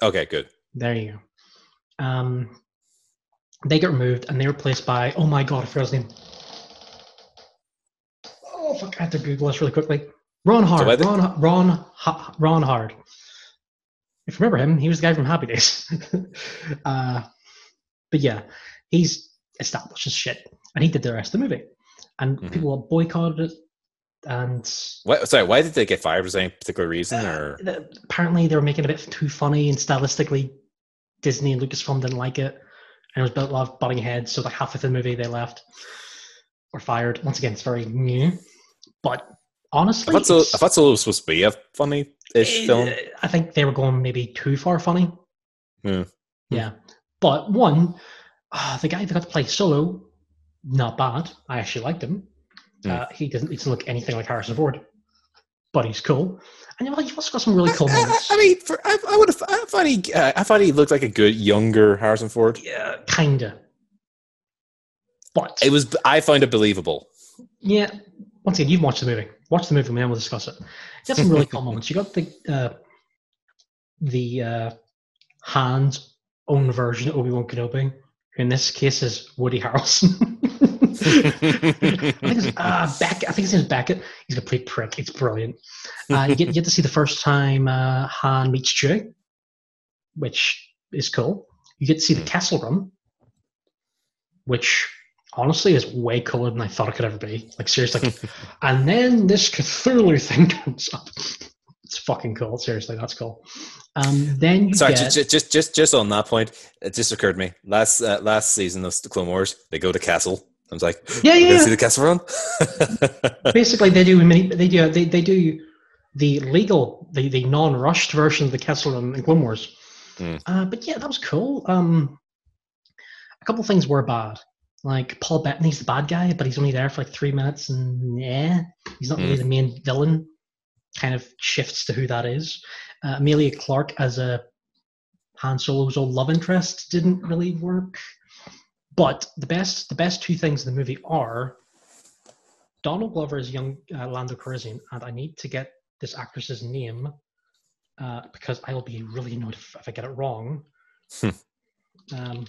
Okay, good. There you go. Um, they get removed and they're replaced by oh my god, I forgot his name. Oh fuck, I have to Google this really quickly. Ron Howard. they- Ron Ron Ha- Ron Howard. If you remember him, he was the guy from Happy Days. uh, but yeah, he's established as shit, and he did the rest of the movie, and Mhm. people boycotted it. And What, sorry, why did they get fired? Was there any particular reason, uh, or apparently they were making it a bit too funny and stylistically Disney and Lucasfilm didn't like it. And it was a lot of butting heads, so like half of the movie they left or fired. Once again, it's very new. But I honestly, thought, so, it's- I thought Solo was supposed to be a funny-ish eh, film. I think they were going maybe too far funny. Hmm. Yeah. But one, uh, the guy that got to play solo, not bad. I actually liked him. Hmm. Uh, he doesn't, he doesn't look anything like Harrison Ford, but he's cool. And you know, you've also got some really cool I, I, moments. I mean, for, I, I would have. I thought he. Uh, I thought he looked like a good younger Harrison Ford. Yeah, kinda. But It was. I found it believable. yeah, once again, you've watched the movie. Watch the movie, and then we'll discuss it. You got some really cool moments. You got the uh, the uh, Han's own version of Obi Wan Kenobi, who in this case is Woody Harrelson. I think it's uh, Beckett. I think his name's Beckett. He's a complete prick. It's brilliant. Uh, you get you get to see the first time uh, Han meets Chewie, which is cool. You get to see the castle Kessel Run, which honestly is way cooler than I thought it could ever be. Like seriously. and then this Cthulhu thing comes up. It's fucking cool. Seriously, that's cool. Um, then Sorry, get just, just just just on that point, it just occurred to me last uh, last season of the Clone Wars, they go to Kessel. I was like, yeah, you yeah. yeah. see the Kessel run? Basically, they do many. They do. They, they do the legal, the, the non-rushed version of the and, and Clone Wars. Mm. Uh, but yeah, that was cool. Um, a couple things were bad. Like Paul Bettany's the bad guy, but he's only there for like three minutes, and yeah, he's not really Mm. the main villain. Kind of shifts to who that is. Uh, Emilia Clarke as a Han Solo's old love interest didn't really work. But the best, the best two things in the movie are Donald Glover as young uh, Lando Calrissian, and I need to get this actress's name uh, because I will be really annoyed if, if I get it wrong. um,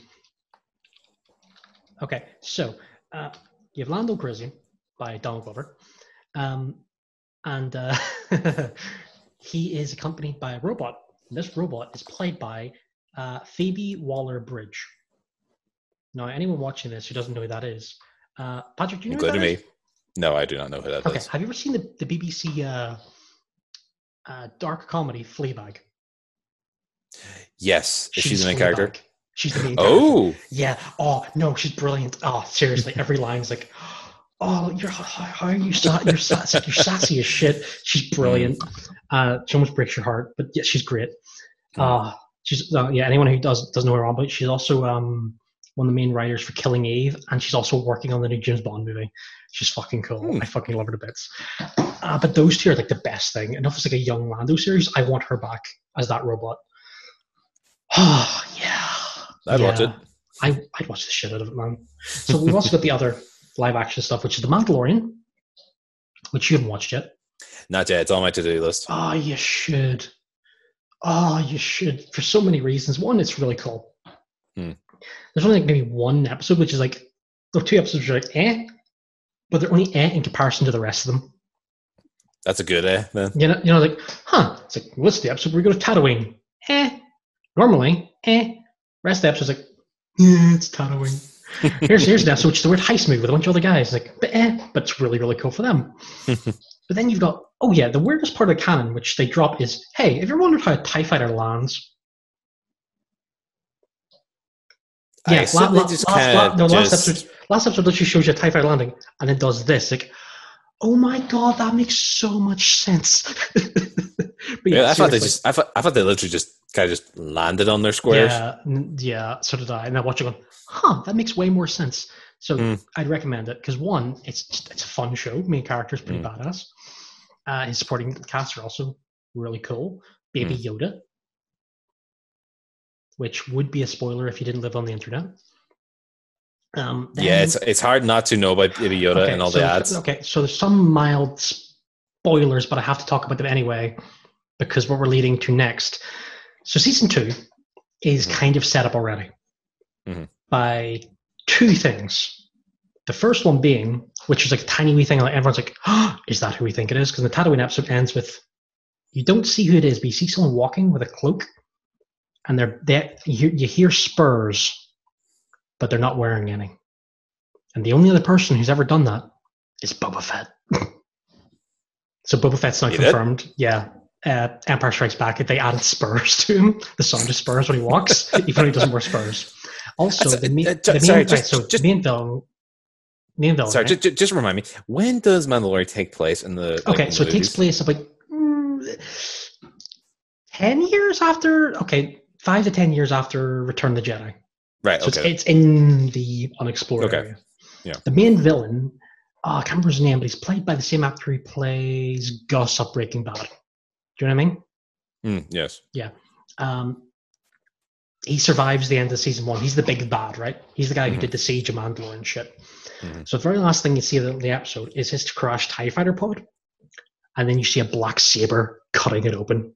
okay, so uh, you have Lando Calrissian by Donald Glover, um, and uh, he is accompanied by a robot. And this robot is played by uh, Phoebe Waller-Bridge. Now, anyone watching this who doesn't know who that is, uh, Patrick, do you know who Including that is? me. No, I do not know who that is. Okay, have you ever seen the, the BBC uh, uh, dark comedy Fleabag? Yes, She's, she the main Fleabag. character? She's the main character. Oh, Yeah. Oh no, she's brilliant. Oh, seriously, every line's like, oh, you're how, how are you? Sa- you're sassy. You're sassy as shit. She's brilliant. Uh, she almost breaks your heart, but yeah, she's great. Uh, she's uh, yeah. Anyone who does doesn't know her on, but she's also um one of the main writers for Killing Eve, and she's also working on the new James Bond movie. She's fucking cool. Hmm. I fucking love her to bits. Uh, but those two are like the best thing. And if it's like a young Lando series, I want her back as that robot. Oh yeah. I'd watch it. I, I'd watch the shit out of it, man. So we've also got the other live action stuff, which is The Mandalorian, which you haven't watched yet. Not yet. It's on my to-do list. Oh, you should. Oh, you should for so many reasons. One, it's really cool. Hmm. There's only like maybe one episode, which is like, or two episodes which are like, eh, but they're only eh in comparison to the rest of them. That's a good eh, man. You know, you know, like, huh? It's like, what's the episode where we go to Tatooine? Eh. Normally, eh. Rest of the episode's like, yeah, it's Tatooine. here's here's an episode which is a weird heist movie with a bunch of other guys. Like, but eh, but it's really really cool for them. but then you've got oh yeah, the weirdest part of the canon which they drop is hey, have you ever wondered how a Tie Fighter lands? I Yeah, la- la- just last, la- no, last episode last episode literally shows you a Tie Fighter landing and it does this like. Oh my god, that makes so much sense. but Yeah, I thought they just. I thought. I thought they literally just kind of just landed on their squares. Yeah, yeah, so did I. And I watched it going, huh, that makes way more sense. So Hmm. I'd recommend it because one, it's just, it's a fun show. Main character's pretty Hmm. badass. Uh, his supporting cast are also really cool. Baby Hmm. Yoda, which would be a spoiler if you didn't live on the internet. Um, Yeah, it's it's hard not to know about Yoda Okay, and all so the ads. Okay, so there's some mild spoilers, but I have to talk about them anyway because what we're leading to next. So season two is Mhm. kind of set up already Mhm. by two things. The first one being, which is like a tiny wee thing, like everyone's like, oh, "Is that who we think it is?" Because the Tatooine episode ends with you don't see who it is, but you see someone walking with a cloak, and they're they you hear, you hear spurs, but they're not wearing any. And the only other person who's ever done that is Boba Fett. so Boba Fett's not He did? confirmed. Yeah. Uh, Empire Strikes Back, they added spurs to him, the sound of spurs when he walks, even though he doesn't wear spurs. Also, the main, uh, the main, sorry, right, just- so just- main villain, main villain. Sorry, right? just, just remind me. When does Mandalorian take place in the? like, okay, in so the it takes place about mm, ten years after. Okay, five to ten years after Return of the Jedi. Right. So Okay. it's, it's in the unexplored Okay. area. Yeah. The main villain, uh, I can't remember his name, but he's played by the same actor who plays Gus up Breaking Bad. Do you know what I mean? Mm, yes. Yeah. Um, he survives the end of season one. He's the big bad, right? He's the guy who Mhm. did the siege of Mandalore and shit. Mhm. So the very last thing you see in the episode is his crashed TIE fighter pod. And then you see a black saber cutting it open.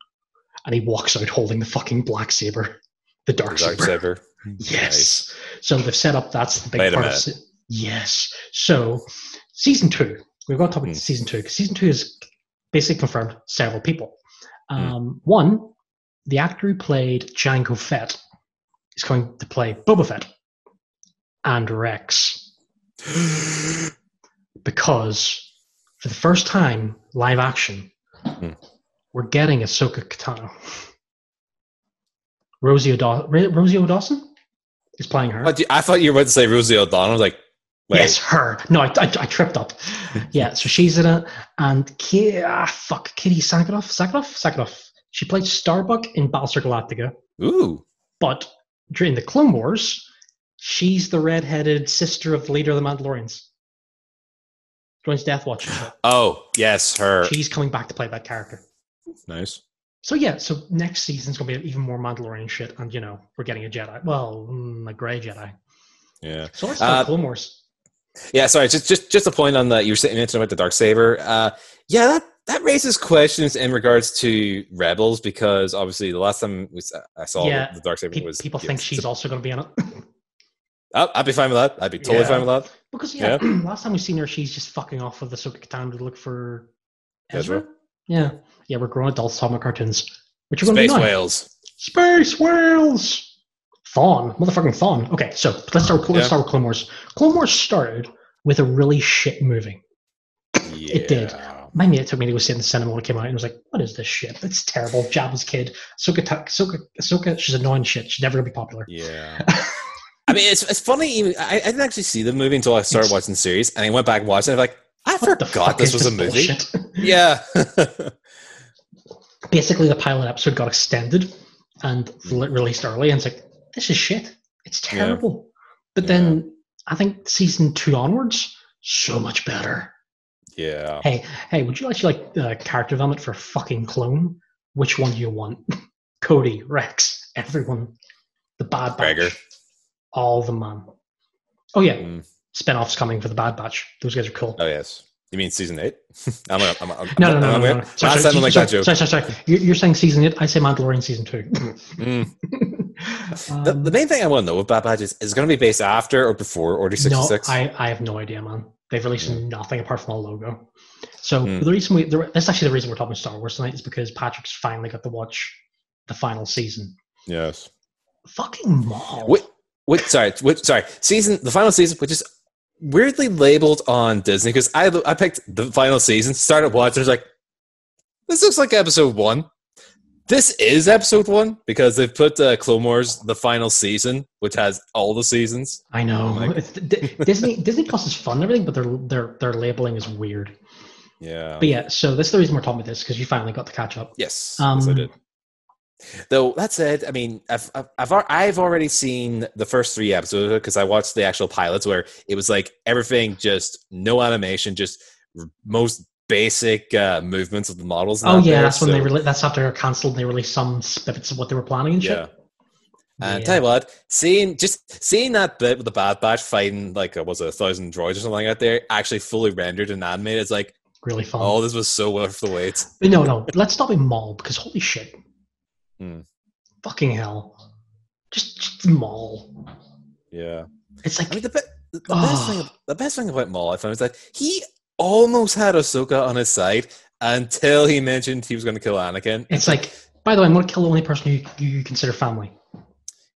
And he walks out holding the fucking black saber. The dark, The dark saber. saber. Yes. So they've set up that's the big Wait part of se- Yes. So season two, we've got to talk about Hmm. season two because season two is basically confirmed several people. Hmm. Um, One, the actor who played Jango Fett is going to play Boba Fett and Rex because for the first time live action, Hmm. We're getting Ahsoka Katano. Rosie, O'Daw- Rosie O'Dawson is playing her. I thought you were about to say Rosie O'Donnell. I was like, Wait, Yes, her. No, I, I, I tripped up. yeah, so she's in it, and Ki- ah, fuck, Katee Sakaroff, Sakaroff, Sakaroff. She played Starbuck in Battlestar Galactica, Ooh. but during the Clone Wars, she's the redheaded sister of the leader of the Mandalorians. Joins Death Watch. Oh, yes, her. She's coming back to play that character. Nice. So yeah, so next season's gonna be even more Mandalorian shit, and you know we're getting a Jedi. Well, mm, a gray Jedi. Yeah. So let's start Uh, Clone Wars. Yeah, sorry, just just just a point on that you were mentioning about the dark saber. Uh, yeah, that that raises questions in regards to rebels because obviously the last time we, I saw Yeah, the dark saber Pe- was people yeah, think she's also gonna be in it. Oh, I'd be fine with that. I'd be totally Yeah. fine with that. Because yeah, last time we seen her, she's just fucking off with the Ahsoka Katan to look for Ezra. Ezra. Yeah, yeah, we're grown adults talking about cartoons, which are going to be Space whales. Space whales. Thrawn, motherfucking Thrawn. Okay, so let's start. With, let's start with Clone Wars. Clone Wars started with a really shit movie. Yeah. It did. My mate took me to go see it in the cinema when it came out, and was like, "What is this shit? It's terrible." Jabba's kid, Ahsoka, Ahsoka, Ahsoka. She's annoying shit. She's never gonna be popular. Yeah. I mean, it's it's funny. Even I, I didn't actually see the movie until I started watching the series, and I went back and watched it. And I'm like, I What forgot this is was a movie. Yeah. basically the pilot episode got extended and Hmm. released early and it's like this is shit it's Yeah. terrible but then i think season two onwards so much better yeah. hey hey would you actually like uh, character development for a fucking clone which one do you want cody rex everyone the bad batch Gregor. all the man oh yeah Mm. Spin-offs coming for the bad batch those guys are cool Oh yes. You mean season eight? I'm gonna, I'm, I'm, no, no, no, I'm no, no. Last Sorry, time sorry, like sorry, that joke. sorry, sorry, sorry. You're, you're saying season eight. I say Mandalorian season two. Mm. The, Um, the main thing I want to know with Bad Batch is, is it going to be based after or before Order No, 66? I, I have no idea, man. They've released nothing apart from a logo. So Hmm. the reason we the, that's actually the reason we're talking Star Wars tonight is because Patrick's finally got to watch the final season. yes. Fucking Maul. Wait, wait, sorry, wait, sorry. Season, the final season, which is weirdly labeled on Disney, because I I picked the final season, started watching, I was like, this looks like episode one. This is episode one because they've put uh, Clone Wars, the final season, which has all the seasons. I know. Like- It's, D- Disney Disney Plus is fun and everything, but their their their labeling is weird. Yeah. But yeah, so that's the reason we're talking about this because you finally got to catch up. Yes, Um, yes, I did. Though that said, I mean, I've I've I've, already seen the first three episodes because I watched the actual pilots where it was like everything just no animation, just most basic uh, movements of the models. Oh yeah, there, that's when they so- that's after cancelled. They released some snippets of what they were planning and shit. yeah. And Yeah. tell you what, seeing just seeing that bit with the Bad Batch fighting like uh, was it a thousand droids or something out there, actually fully rendered and animated, it's like, really fun. oh, this was so worth the wait. But no, no, let's stop with Maul because holy shit. Hmm. Fucking hell. Just, just Maul. Yeah. It's like I mean, the, be- the, Ah. best thing, the best thing about Maul, I found, is that he almost had Ahsoka on his side until he mentioned he was going to kill Anakin. it's like, by the way, I'm gonna kill the only person you, you consider family.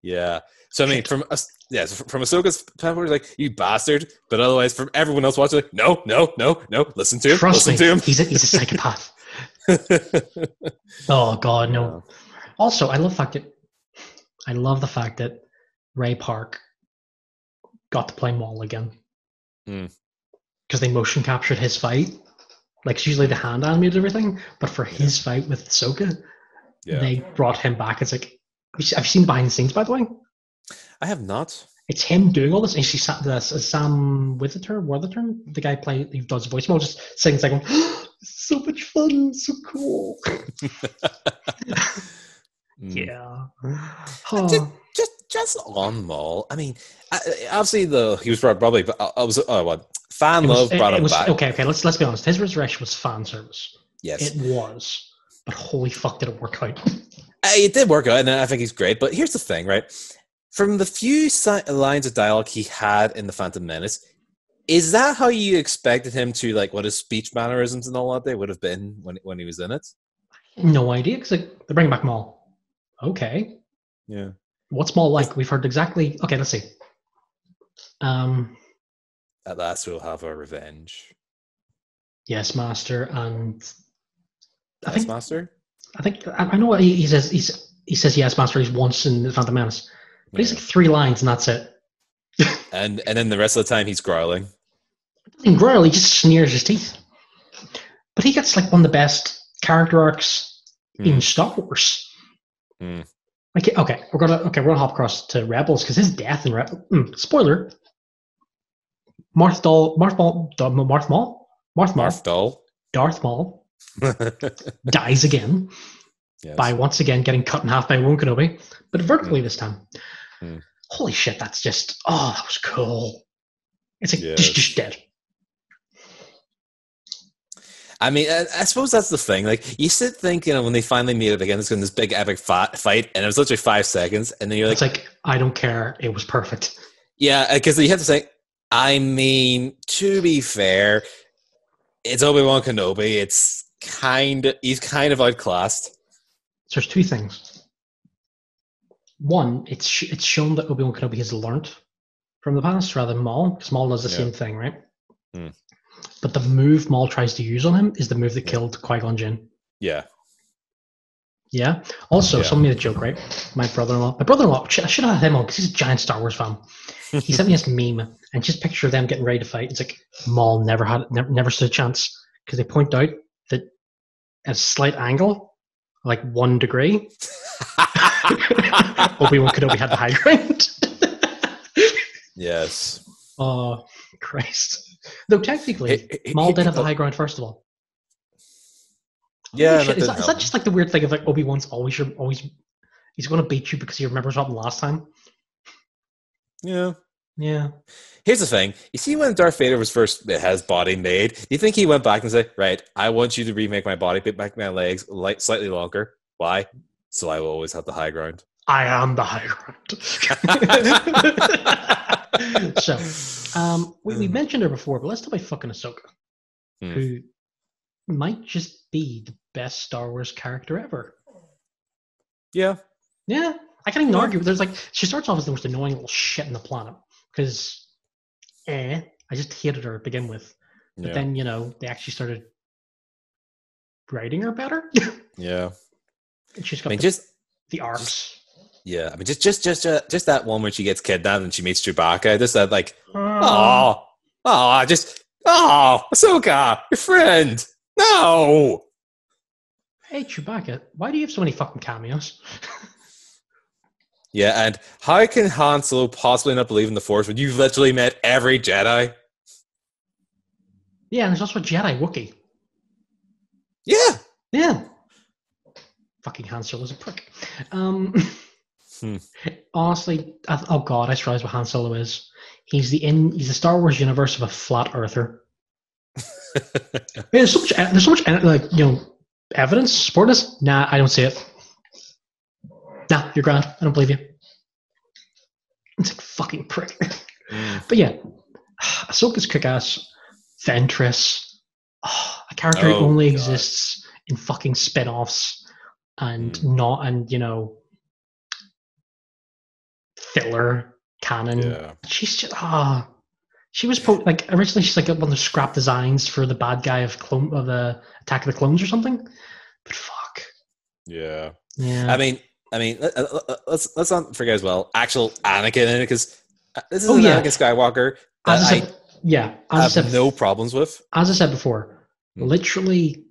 Yeah. So I mean, from us, yeah, so from Ahsoka's standpoint, like you bastard, but otherwise, from everyone else watching, like, no, no, no, no, listen to him, Trust listen me, to him. he's a he's a psychopath. oh god, no. Also, I love the fact that I love the fact that Ray Park got to play Maul again. Hmm. Because they motion captured his fight. Like it's usually the hand animated everything, but for his fight with Ahsoka, yeah, they brought him back. It's like have you seen behind the scenes by the way? I have not. It's him doing all this. And you see Sam, the, Sam Witherter, Worthington, the guy play who does voicemail, just saying it's like, so much fun, so cool. Mm. Yeah. Just, Oh, just, just on Maul. I mean, obviously the he was probably. I, I was. Oh, what fan was- love it- brought it him was- back. Okay, okay. Let's let's be honest. His resurrection was fan service. Yes, It was, but holy fuck, did it work out? Uh, it did work out, and I think he's great. But here's the thing, right? From the few si- lines of dialogue he had in the Phantom Menace, is that how you expected him to like what his speech mannerisms and all that they would have been when when he was in it? No idea, because like, they're bringing back Maul. Okay, Yeah. what's more like? We've heard exactly. Okay, let's see. Um, At last, we'll have our revenge. yes, Master, and I Yes, think Master. I think I, I know what he, he says. He's he says yes, Master. He's once in the Phantom Menace, but he's like three lines and that's it. and and then the rest of the time he's growling. And growl, he just sneers his teeth. But he gets like one of the best character arcs in Hmm. Star Wars. Hmm. Like, okay, we're gonna okay, we're gonna hop across to Rebels because his death in Rebels. spoiler: Marth Dahl, Marth Maul, Da- Marth Maul, Marth Maul, Marth Doll. Darth Maul dies again yes. by once again getting cut in half by Obi Kenobi, but vertically this time. Hmm. Holy shit, that's just oh, that was cool. It's like Yes. just just dead. I mean, I, I suppose that's the thing. Like, you sit thinking you know, when they finally meet up again, it's going to be this big epic fight, fight, and it was literally five seconds, and then you're like, it's like I don't care. It was perfect. yeah, because you have to say, I mean, to be fair, it's Obi Wan Kenobi. It's kind of he's kind of outclassed. So there's two things. One, it's sh- it's shown that Obi Wan Kenobi has learned from the past rather than Maul, because Maul does the Yeah. same thing, right? Hmm. But the move Maul tries to use on him is the move that killed Qui Gon Jinn. Yeah, Yeah. Also, Yeah. someone made a joke, right? My brother-in-law. My brother-in-law. I should have had him on because he's a giant Star Wars fan. He sent me this meme and just picture them getting ready to fight. It's like Maul never had, never, never stood a chance because they point out that at a slight angle, like one degree, Obi Wan Kenobi had the high ground. yes. oh Christ! Though technically, He- he- Maul did have the oh, high ground first of all. Yeah, is, that, just like the weird thing of like Obi Wan's always your always he's going to beat you because he remembers what happened last time? Yeah. Yeah. Here's the thing. You see, when Darth Vader was first uh, had his body made, do you think he went back and said, "Right, I want you to remake my body, but make my legs light, slightly longer. Why? So I will always have the high ground." I am the high ground. so, um, we, we mentioned her before, but let's talk about fucking Ahsoka, Hmm. who might just be the best Star Wars character ever. Yeah. Yeah, I can't even Yeah. argue. There's like she starts off as the most annoying little shit in the planet because, eh, I just hated her to begin with. But Yeah. then you know they actually started writing her better. yeah. and she's I got mean, the, just the arcs. Yeah. I mean, just just just uh, just that one when she gets kidnapped and she meets Chewbacca. Just that, like, oh, oh, just oh, Ahsoka, your friend. No. Hey Chewbacca, why do you have so many fucking cameos? Yeah, and how can Han Solo possibly not believe in the Force when you've literally met every Jedi? yeah, and there's also a Jedi Wookiee. Yeah. Yeah. Fucking Han Solo's a prick. Um, Hmm. Honestly, I, oh god, I just realized what Han Solo is. He's the in he's the Star Wars universe of a flat earther. there's so much there's so much like you know evidence support this. Nah, I don't see it. Nah, you're grand. I don't believe you. It's like fucking prick. Mm. But yeah, Ahsoka's kick-ass. Ventress, oh, a character who Oh, only God. exists in fucking spin-offs and Mm. not and you know filler canon. Yeah. She's just ah. she was po- like originally she's like one of the scrap designs for the bad guy of clone of the Attack of the Clones or something. But fuck. Yeah. Yeah. I mean, I mean, let, us let's let's not forget as well. Actual Anakin in it because this is Oh, an yeah. Anakin Skywalker as that I I, said, yeah, as I have said, no problems with. as I said before, Hmm. literally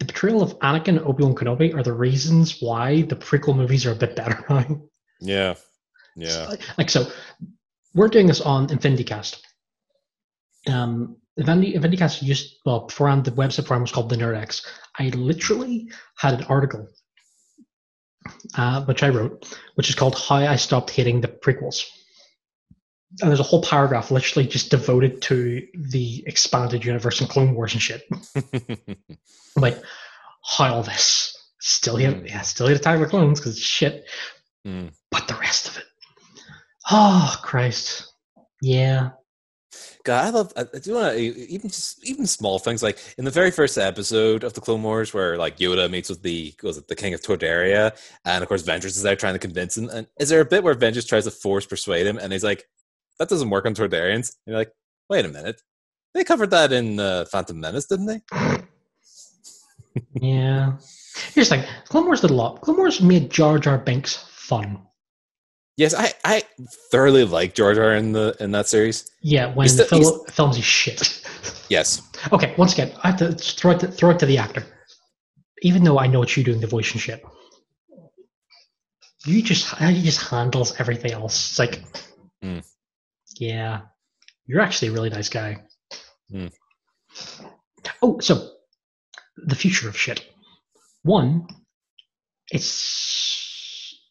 the portrayal of Anakin and Obi-Wan Kenobi are the reasons why the prequel movies are a bit better now. Yeah. Yeah. Like- like so we're doing this on Infinity Cast. Um Infinity, Infinity Cast used well beforehand the website for it was called the Nerdex. I literally had an article uh, which I wrote, which is called How I Stopped Hating the Prequels. And there's a whole paragraph literally just devoted to the expanded universe and Clone Wars and shit. Like, how all this? Still hate, Mm. yeah, still hate Attack of the Clones because shit. Mm. But the rest of it. Oh Christ. Yeah. God, I love. I do want to even just even small things like in the very first episode of the Clone Wars, where like Yoda meets with the was it the King of Toydaria, and of course Ventress is there trying to convince him. And is there a bit where Ventress tries to force persuade him, and he's like, "That doesn't work on Toydarians." And you're like, "Wait a minute, they covered that in uh, Phantom Menace, didn't they?" Yeah. Here's the thing. Clone Wars did a lot. Clone Wars made Jar Jar Binks fun. Yes, I, I thoroughly like Jar Jar in the in that series. Yeah, when the fil- films is shit. Yes. okay, once again, I have to throw it to, throw it to the actor. Even though I know what you're doing the voice and shit, you just you just handles everything else. It's like, Mm. yeah, you're actually a really nice guy. Mm. Oh, so the future of shit. One, it's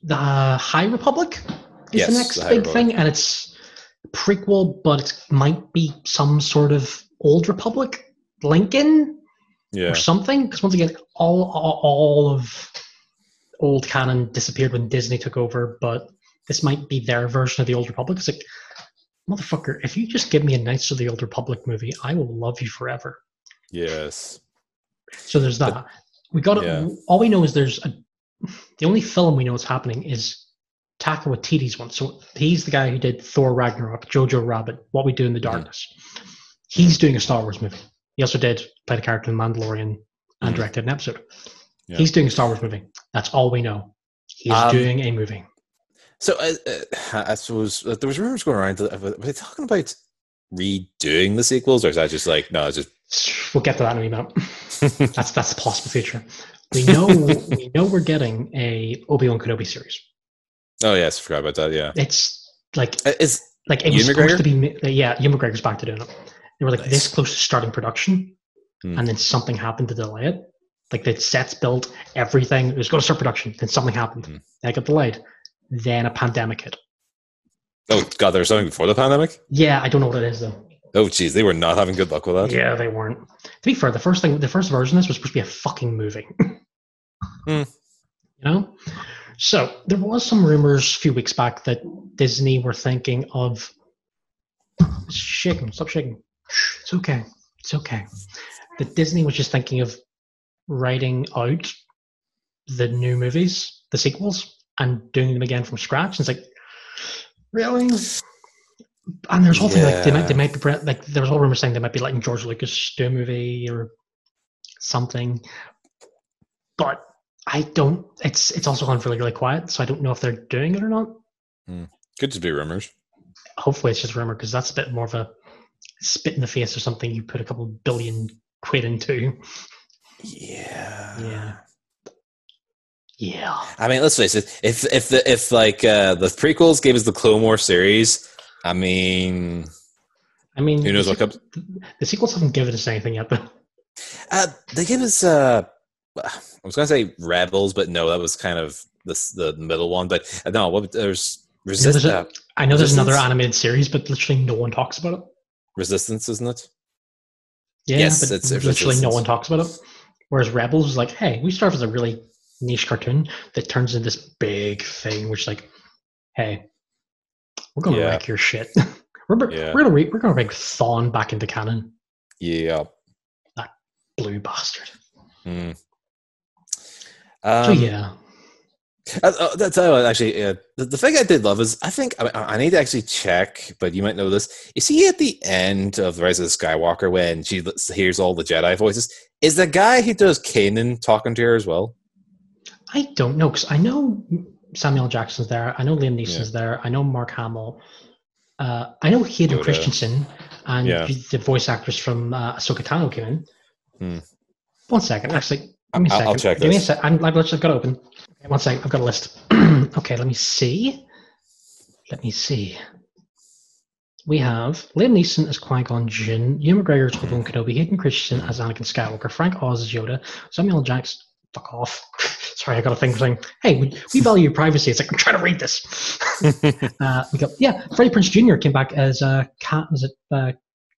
the High Republic is Yes, the next the big Republic. thing, and it's prequel, but it might be some sort of old Republic, Lincoln Yeah. or something. Because once again, all, all all of old canon disappeared when Disney took over, but this might be their version of the old Republic. It's like, motherfucker, if you just give me a Knights of the Old Republic movie, I will love you forever. Yes. So there's that. we got yeah. all we know is there's a. The only film we know is happening is Taika Waititi's one. So he's the guy who did Thor Ragnarok, Jojo Rabbit, What We Do in the. Darkness. He's doing a Star Wars movie. He also did play the character in Mandalorian and Mhm. directed an episode. Yeah. He's doing a Star Wars movie. That's all we know. He's Um, doing a movie. So uh, uh, I suppose uh, there was rumors going around. That, were they talking about redoing the sequels, or is that just like no? It's just We'll get to that in a minute. That's that's the possible future. We know we know we're getting a Obi Wan Kenobi series. oh yes, I forgot about that. Yeah, It's like Uh, is like it Ewan was supposed McGregor? to be. uh, Yeah, Ewan McGregor's back to doing it. They were like Nice. this close to starting production, Hmm. and then something happened to delay it. Like the sets built, everything it was going to start production, then something happened. They got delayed. Then a pandemic hit. oh god, there was something before the pandemic. Yeah, I don't know what it is though. Oh jeez, they were not having good luck with that. Yeah, they weren't. To be fair, the first thing, the first version of this was supposed to be a fucking movie. Hmm. You know? So there was some rumors a few weeks back that Disney were thinking of shaking, stop shaking. It's okay. It's okay. That Disney was just thinking of writing out the new movies, the sequels, and doing them again from scratch. And it's like, really? And there's whole thing like they might they might be like there was all rumors saying they might be letting George Lucas do a movie or something, but I don't. It's it's also gone really really quiet, so I don't know if they're doing it or not. Could just be rumors. Hopefully, it's just rumor because that's a bit more of a spit in the face or something you put a couple billion quid into. Yeah. Yeah. Yeah. I mean, let's face it. If if the if like uh, the prequels gave us the Clone War series, I mean, I mean, who knows the, what comes? the sequels haven't given us anything yet, though. Uh, they gave us. Uh, I was gonna say Rebels, but no, that was kind of the the middle one. But uh, no, what there's there's resist, a- uh, I know there's another animated series, but literally no one talks about it. resistance, isn't it? Yeah, Yes, but it's- it's literally no one talks about it. Whereas Rebels was like, hey, we start as a really niche cartoon that turns into this big thing, which like, hey, we're gonna Yeah. wreck your shit. we're Yeah. we're gonna re- we're gonna bring Thrawn back into canon. Yeah. That blue bastard. So Um, yeah, Uh, that's uh, actually uh, the, the thing I did love is I think I, I need to actually check, but you might know this. You see at the end of the Rise of the Skywalker when she l- hears all the Jedi voices, is the guy who does Kanan talking to her as well? I don't know because I know Samuel Jackson's there. I know Liam Neeson's there. I know Mark Hamill. Uh, I know Hayden Yoda. Christensen and Yeah. the voice actress from uh, Ahsoka Tano came in. Hmm. One second, actually, give me a I'll- 2nd I'll check Give me a this. sec. I'm, I've literally got it open. Okay, one second, I've got a list. okay, let me see. Let me see. We have Liam Neeson as Qui Gon Jinn, Ewan McGregor as Obi-Wan Kenobi, Hayden Christensen as Anakin Skywalker, Frank Oz as Yoda, Samuel. Jackson. Fuck off. Sorry, I got a thing saying, hey, we, we value privacy. It's like, I'm trying to read this. uh, we got, yeah, Freddie Prinze Jr. came back as, uh, Cat, was it, uh,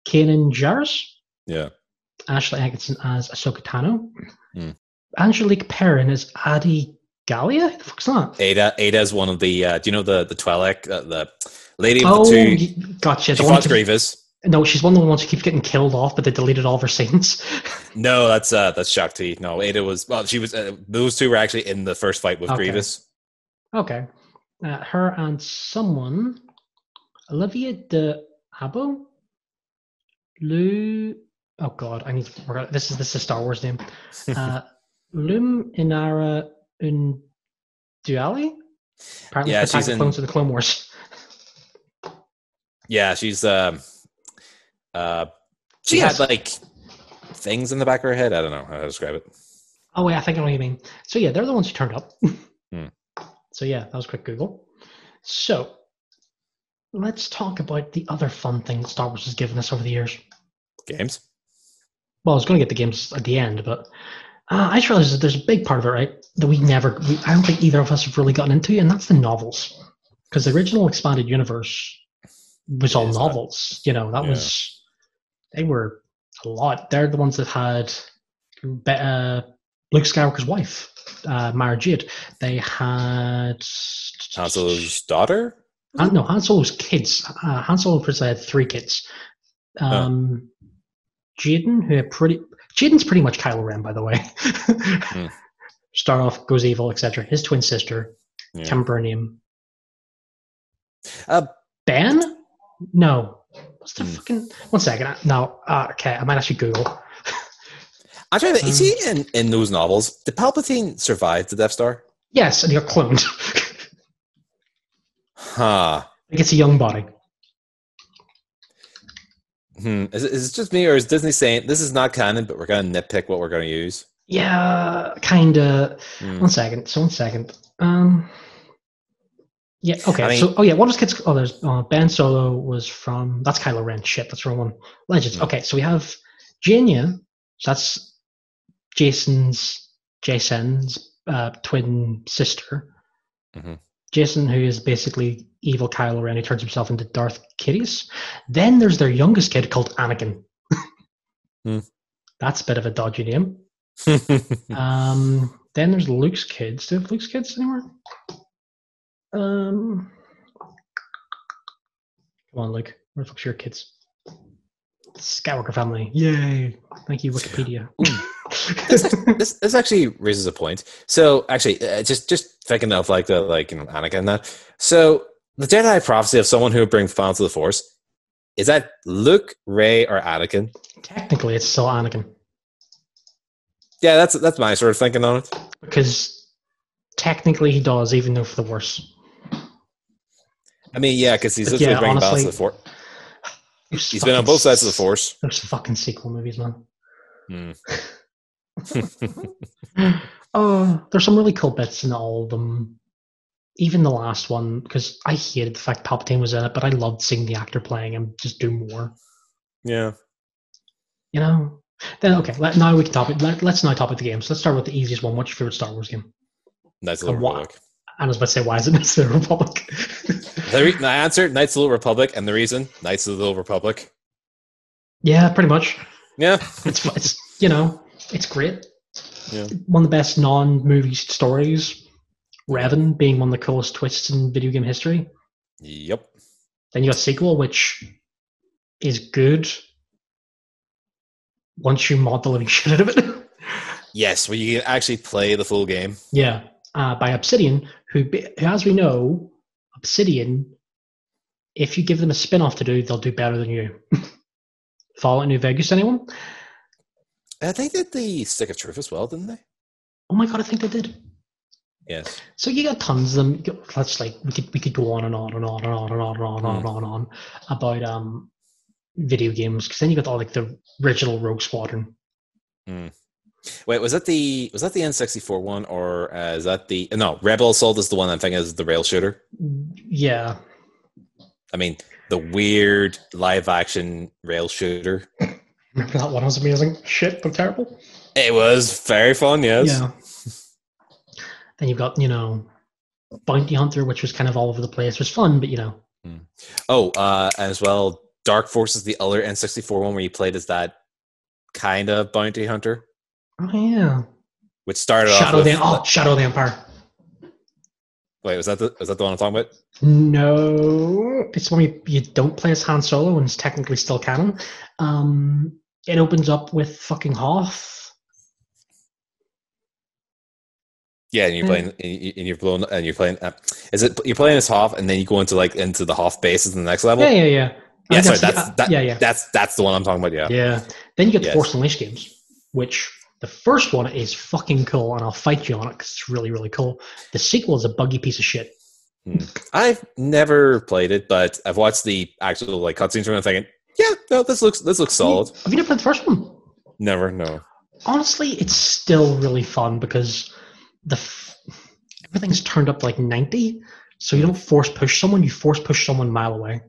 Kanan Jarrus? yeah. Ashley Atkinson as Ahsoka Tano. Hmm. Angelique Perrin is Adi Gallia? The fuck's that? Ada Ada is one of the. Uh, do you know the the Twi'lek, uh, the lady of Oh, the two? gotcha. She fought Grievous. no, she's one of the ones who keeps getting killed off, but they deleted all of her scenes. No, that's uh, that's Shaak Ti. No, Ada was. Well, she was. Uh, those two were actually in the first fight with Okay. Grievous. okay. Uh, her and someone, Olivia de Abo? Lou. Oh god, I need to. This is this is a Star Wars name. Uh, Lum Inara Unduali? Apparently, Yeah, she's in- clones of the Clone Wars. Yeah, she's um uh she had like things in the back of her head. I don't know how to describe it. Oh wait, I think I know what you mean. So yeah, they're the ones who turned up. Hmm. So yeah, that was quick Google. So let's talk about the other fun thing Star Wars has given us over the years. Games. Well, I was going to get the games at the end, but uh, I just realized that there's a big part of it, right? That we never, we, I don't think either of us have really gotten into, and that's the novels. Because the original expanded universe was all novels. You know, that Yeah. was, they were a lot. They're the ones that had uh, Luke Skywalker's wife, uh, Mara Jade. They had. Han Solo's daughter. Han, no, Han Solo's kids. Uh, Han Solo had three kids. Oh. Um, Jaden, who had pretty. Jaden's pretty much Kylo Ren, by the way. Hmm. Start off, goes evil, etc. His twin sister, Yeah. can't remember her name. Uh, Ben? No. What's the Hmm. fucking. One second. No. Uh, okay, I might actually Google. I'm trying to. Um, see, in in those novels, did Palpatine survive the Death Star? Yes, and he got cloned. Huh. like it's a young body. Hmm. Is it, is it just me, or is Disney saying this is not canon, but we're going to nitpick what we're going to use? Yeah, kind of. Hmm. One second. So one second. Um. Yeah. Okay. I mean- so, oh yeah. What was kids? Oh, there's uh, Ben Solo was from. That's Kylo Ren. Shit, that's wrong one. Legends. Hmm. Okay, so we have Jaina. So that's Jacen's Jacen's uh, twin sister. Mhm. Jacen, who is basically evil Kylo Ren, who turns himself into Darth Caedus. Then there's their youngest kid called Anakin. Hmm. That's a bit of a dodgy name. Um, then there's Luke's kids. Do you have Luke's kids anywhere? Um, come on, Luke. Where the fuck's your kids? Skywalker family. Yay! Thank you, Wikipedia. This this actually raises a point. So actually, uh, just just thinking of like the like you know Anakin and that. So the Jedi prophecy of someone who would bring fun to the Force is that Luke, Rey, or Anakin? Technically, it's still Anakin Yeah, that's that's my sort of thinking on it. because technically he does, even though for the worse. I mean, yeah, because he's But literally yeah, bringing balance to the Force. He's been on both sides of the Force. Those fucking sequel movies, man. Hmm. Oh, there's some really cool bits in all of them. Even the last one, because I hated the fact Palpatine was in it, but I loved seeing the actor playing him just do more. yeah. You know. Then okay, let, now we can top it. Let, let's now top it the games. Let's start with the easiest one. What's your favorite Star Wars game? Knights of the And why- Republic. I was about to say, why is it Knights of the Republic? The re- I answered Knights of the Republic, and the reason Knights of the Republic. yeah, pretty much. Yeah, It's it's you know it's great. Yeah. One of the best non-movie stories. Revan being one of the coolest twists in video game history. yep. Then you got sequel, which is good once you mod the living shit out of it. Yes, where you can actually play the full game. yeah, uh, by Obsidian, who, who, as we know, Obsidian, if you give them a spin off to do, they'll do better than you. Fallout New Vegas, anyone? I think they did the Stick of Truth as well, didn't they? Oh my god, I think they did. Yes. So you got tons of them. That's like we could we could go on and on and on and on and on and on and on and on, and on about um video games because then you got all like the original Rogue Squadron. Wait, was that the was that the N sixty four one or uh, is that the no Rebel Assault is the one I'm thinking is the rail shooter? Yeah, I mean the weird live action rail shooter. remember that one? Was amazing. Shit, but terrible. It was very fun. Yes. Yeah. then you've got you know Bounty Hunter, which was kind of all over the place. It was fun, but you know Oh, uh, as well, Dark Forces, the other N sixty four one where you played as that kind of bounty hunter, oh yeah, which started off Shadow with. the oh Shadow of the Empire. Wait, was that the was that the one I'm talking about? No, it's when you, you don't play as Han Solo and it's technically still canon. Um, it opens up with fucking Hoth. Yeah, and you're Mm. playing, and you- you're blown, and you're playing. Uh, is it you're playing as Hoth, and then you go into like into the Hoth bases in the next level? Yeah, yeah, yeah. Yeah, sorry, the- that's uh, that, yeah, yeah, That's that's the one I'm talking about. Yeah. yeah. Then you get the Yes. Force Unleashed games, which the first one is fucking cool, and I'll fight you on it because it's really, really cool. The sequel is a buggy piece of shit. Hmm. I've never played it, but I've watched the actual like cutscenes from it, thinking, yeah, no, this looks this looks solid. Have you never played the first one? Never, no. Honestly, it's still really fun because the f- everything's turned up to like ninety, so you hmm. don't force push someone; you force push someone a mile away.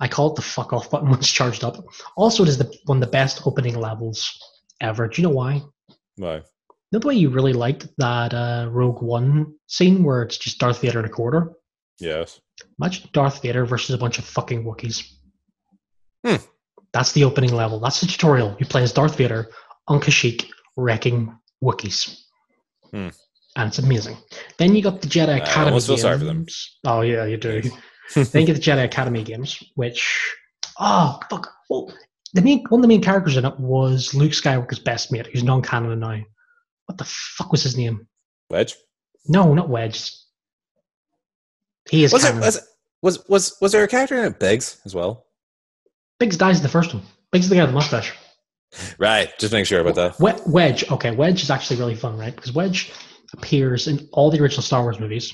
I call it the fuck off button when it's charged up. Also, it is the, one of the best opening levels ever. Do you know why? Why? You the way you really liked that uh, Rogue One scene where it's just Darth Vader and a corridor? Yes. Imagine Darth Vader versus a bunch of fucking Wookiees. Hmm. That's the opening level. That's the tutorial. You play as Darth Vader on Kashyyyk wrecking Wookiees. Hmm. And it's amazing. Then you got the Jedi Academy feel games. sorry for them. Oh yeah, you do. then you get the Jedi Academy games, which oh fuck. Well, the main one of the main characters in it was Luke Skywalker's best mate, who's non-canon now. What the fuck was his name? Wedge. No, not Wedge. He is Was, it, was was was was there a character in it, Biggs as well? Biggs dies in the first one. Biggs is the guy with the mustache. Right. Just make sure about that. We- Wedge, okay, Wedge is actually really fun, right? Because Wedge appears in all the original Star Wars movies.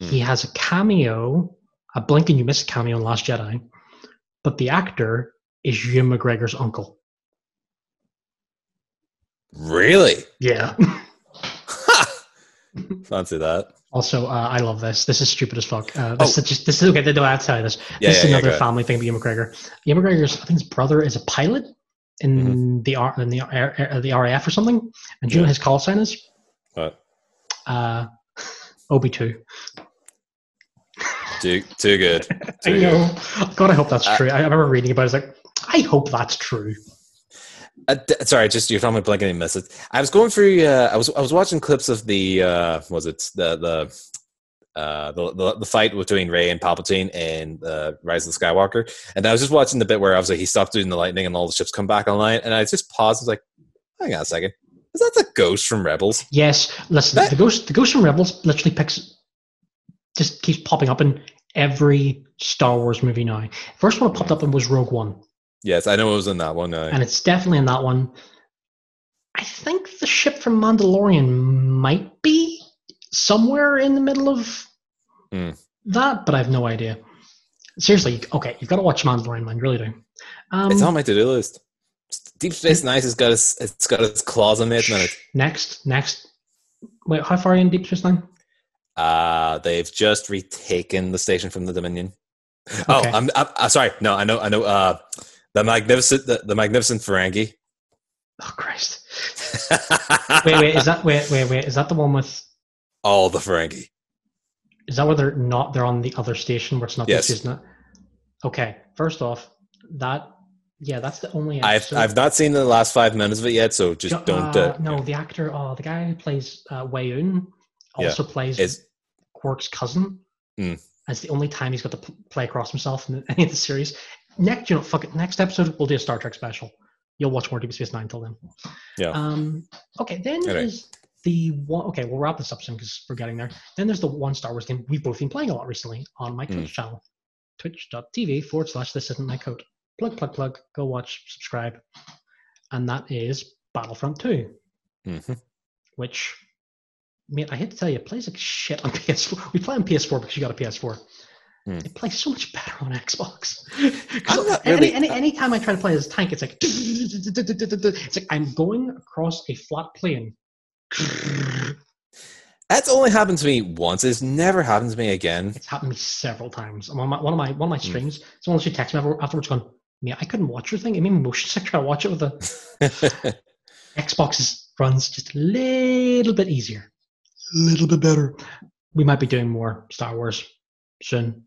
Hmm. He has a cameo, a blink and you miss cameo in Last Jedi, but the actor is Ewan McGregor's uncle. Really? Yeah. Fancy that. Also, uh, I love this. This is stupid as fuck. Uh, this Oh. is just this is okay. No, I have to tell you this. Yeah, this is yeah, yeah, another ahead. family thing. About Ewan McGregor. Ewan McGregor's, I think his brother is a pilot in Mm-hmm. the R in the R, uh, the RAF or something. And do you know his call sign is? But Uh, Obi two. too too good. I Too good. know. God, I hope that's Uh, true. I I remember reading about it. I was like, I hope that's true. Uh, d- sorry, just you're talking about blinking and miss. I was going through. Uh, I was I was watching clips of the uh, was it the the. Uh, the, the the fight between Rey and Palpatine in uh, Rise of the Skywalker, and I was just watching the bit where obviously he stopped doing the lightning and all the ships come back online, and I just paused. I was like, "Hang on a second, is that the ghost from Rebels?" Yes, listen. That- the ghost, the ghost from Rebels, literally picks, just keeps popping up in every Star Wars movie now. First one it popped up in was Rogue One, Yes, I know it was in that one. Uh, and it's definitely in that one. I think the ship from Mandalorian might be somewhere in the middle of Hmm. that, but I have no idea. Seriously, okay, you've got to watch Mandalorian, man. You really do. Um, it's on my to do list. Deep Space Nine has got its it's got its claws on it, it, next, next. Wait, how far are you in Deep Space Nine? uh, they've just retaken the station from the Dominion. Oh, I'm, I'm, I'm sorry. No, I know, I know. Uh, the magnificent, the, the magnificent Ferengi. Oh Christ! Wait, wait, is that wait, wait, wait? Is that the one with? all the Ferengi. Is that where they're not? They're on the other station where it's not Yes. this, isn't? Okay. First off, that yeah, that's the only. I've I've not seen the last five minutes of it yet, so just Uh, don't. Uh, no, the actor, oh, the guy who plays uh, Weyoun Yeah. also plays Is Quark's cousin. Hmm. That's the only time he's got to play across himself in any of the series. Next, you know, fuck it. Next episode, we'll do a Star Trek special. You'll watch more Deep Space Nine till then. Yeah. Um. Okay. Then there's the one. Okay, we'll wrap this up soon because we're getting there. Then there's the one Star Wars game we've both been playing a lot recently on my Hmm. Twitch channel, twitch.tv forward slash this isn't my code. Plug, plug, plug. Go watch, subscribe, and that is Battlefront Two mhm. which mate, I hate to tell you, it plays like shit on PS4. We play on PS4 because you got a PS4. Hmm. It plays so much better on Xbox. I'm any, really- any anytime I try to play as a tank, it's like it's like I'm going across a flat plane. That's only happened to me once. It's never happened to me again. It's happened to me several times. I'm on my, one of my one of my Hmm. streams. Someone actually texted me afterwards, going, "Mate, I couldn't watch your thing. It made me motion sick trying to watch it with the Xbox is- runs just a little bit easier, a little bit better. We might be doing more Star Wars soon,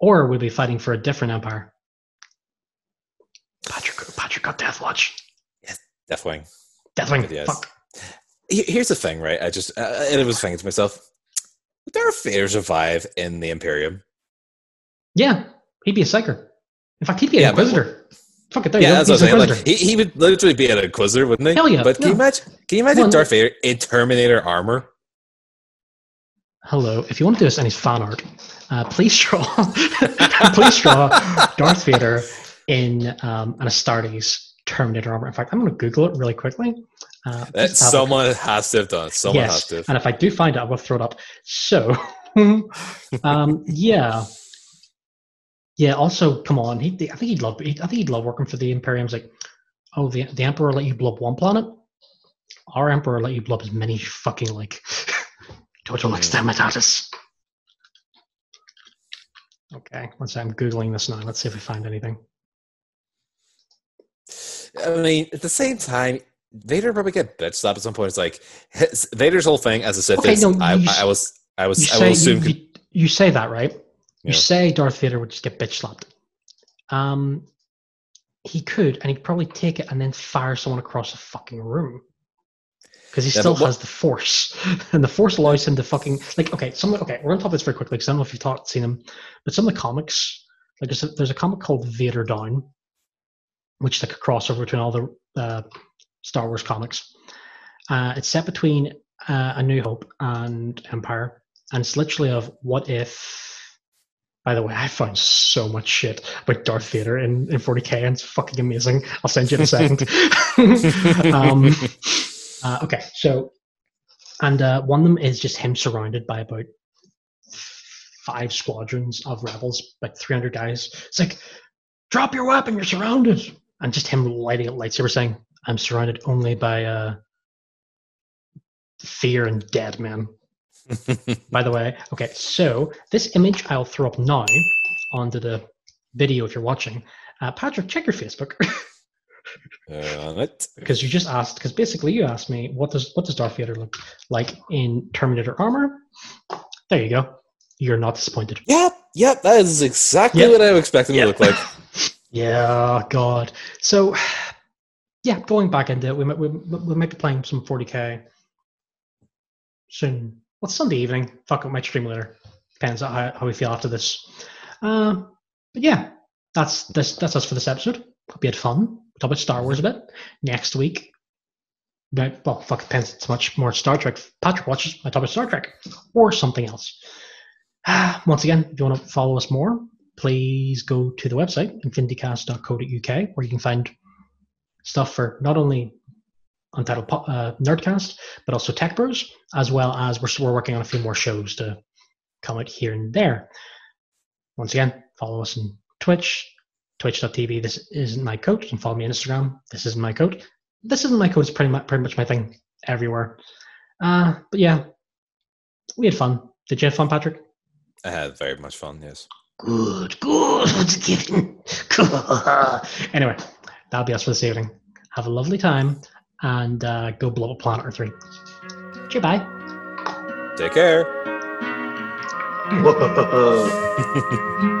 Or we'll be fighting for a different empire. Patrick, Patrick got Deathwatch. Definitely. Deathwing. Deathwing. Yes. Fuck. Here's the thing, right? I just uh, and I was thinking to myself, would Darth Vader survive in the Imperium? Yeah, he'd be a psyker. In fact, he'd be an Yeah, but- inquisitor. Fuck it, there yeah, you go. that's what I'm saying. Like, he, he would literally be an Inquisitor, wouldn't he? Hell yeah, But can you imagine? Can you imagine Well, Darth Vader in Terminator armor? Hello, if you want to do us any fan art, uh, please draw, please draw Darth Vader in um, an Astartes Terminator armor. In fact, I'm going to Google it really quickly. Uh, That to have a- someone has to have done. it. Someone has to. have. and if I do find it, I will throw it up. So, um, yeah, yeah. Also, come on. He, I think he'd love. I think he'd love working for the Imperium's. Like, oh, the the Emperor let you blow up one planet. Our Emperor let you blow up as many fucking like total exterminatus. Okay, one second. I'm googling this now. Let's see if we find anything. I mean, at the same time, Vader probably get bitch slapped at some point. It's like his, Vader's whole thing as a Sith Okay, is, no, I, you I was, I was, You I say will assume. you, you, you say that right. You Yeah. say Darth Vader would just get bitch slapped. Um, he could, and he'd probably take it and then fire someone across the fucking room. Because he Yeah, still has the Force, and the Force allows him to fucking like. Okay, some okay. We're gonna talk this very quickly because I don't know if you've talked, seen him, but some of the comics, like there's a, there's a comic called Vader Down, which is like a crossover between all the uh, Star Wars comics. Uh, it's set between uh, A New Hope and Empire, and it's literally of what if. By the way, I found so much shit about Darth Vader in, in 40k, and it's fucking amazing. I'll send you in a second. um, uh, okay, so, and uh, one of them is just him surrounded by about five squadrons of rebels, like 300 guys. It's like, drop your weapon, you're surrounded. And just him lighting a lightsaber saying, I'm surrounded only by uh, fear and dead men. By the way, okay, so this image I'll throw up now onto the video if you're watching. Uh, Patrick, check your Facebook Uh, on it. because you just asked. Because basically, you asked me what does what does Darth Vader look like in Terminator armor. There you go. You're not disappointed. Yep, yep. That is exactly Yep. what I would expect him Yep. to look like. Yeah, God. So, yeah, going back into it, we might we, we might be playing some 40k soon. Well, it's Sunday evening. Fuck it, might stream later. Depends on how, how we feel after this. Uh, but yeah, that's this that's us for this episode. Hope you had fun. We'll talk about Star Wars a bit next week. No, well, fuck, it depends. It's much more Star Trek. Patrick watches. Talk about Star Trek or something else. Once again, if you want to follow us more, please go to the website infinitycast.co.uk where you can find stuff for not only Untitled uh, Nerdcast but also Tech Bros, as well as we're, we're working on a few more shows to come out here and there. Once again, follow us on Twitch, twitch.tv. This isn't my code. coat. And follow me on Instagram. This isn't my coat. This isn't my coat. It's pretty much, pretty much my thing everywhere. Uh, but yeah, we had fun. Did you have fun, Patrick? I had very much fun. Yes. Good, good. What's given? anyway, that'll be us for this evening. Have a lovely time and uh, go blow up Planet Earth 3. Cheer, bye. Take care. Whoa.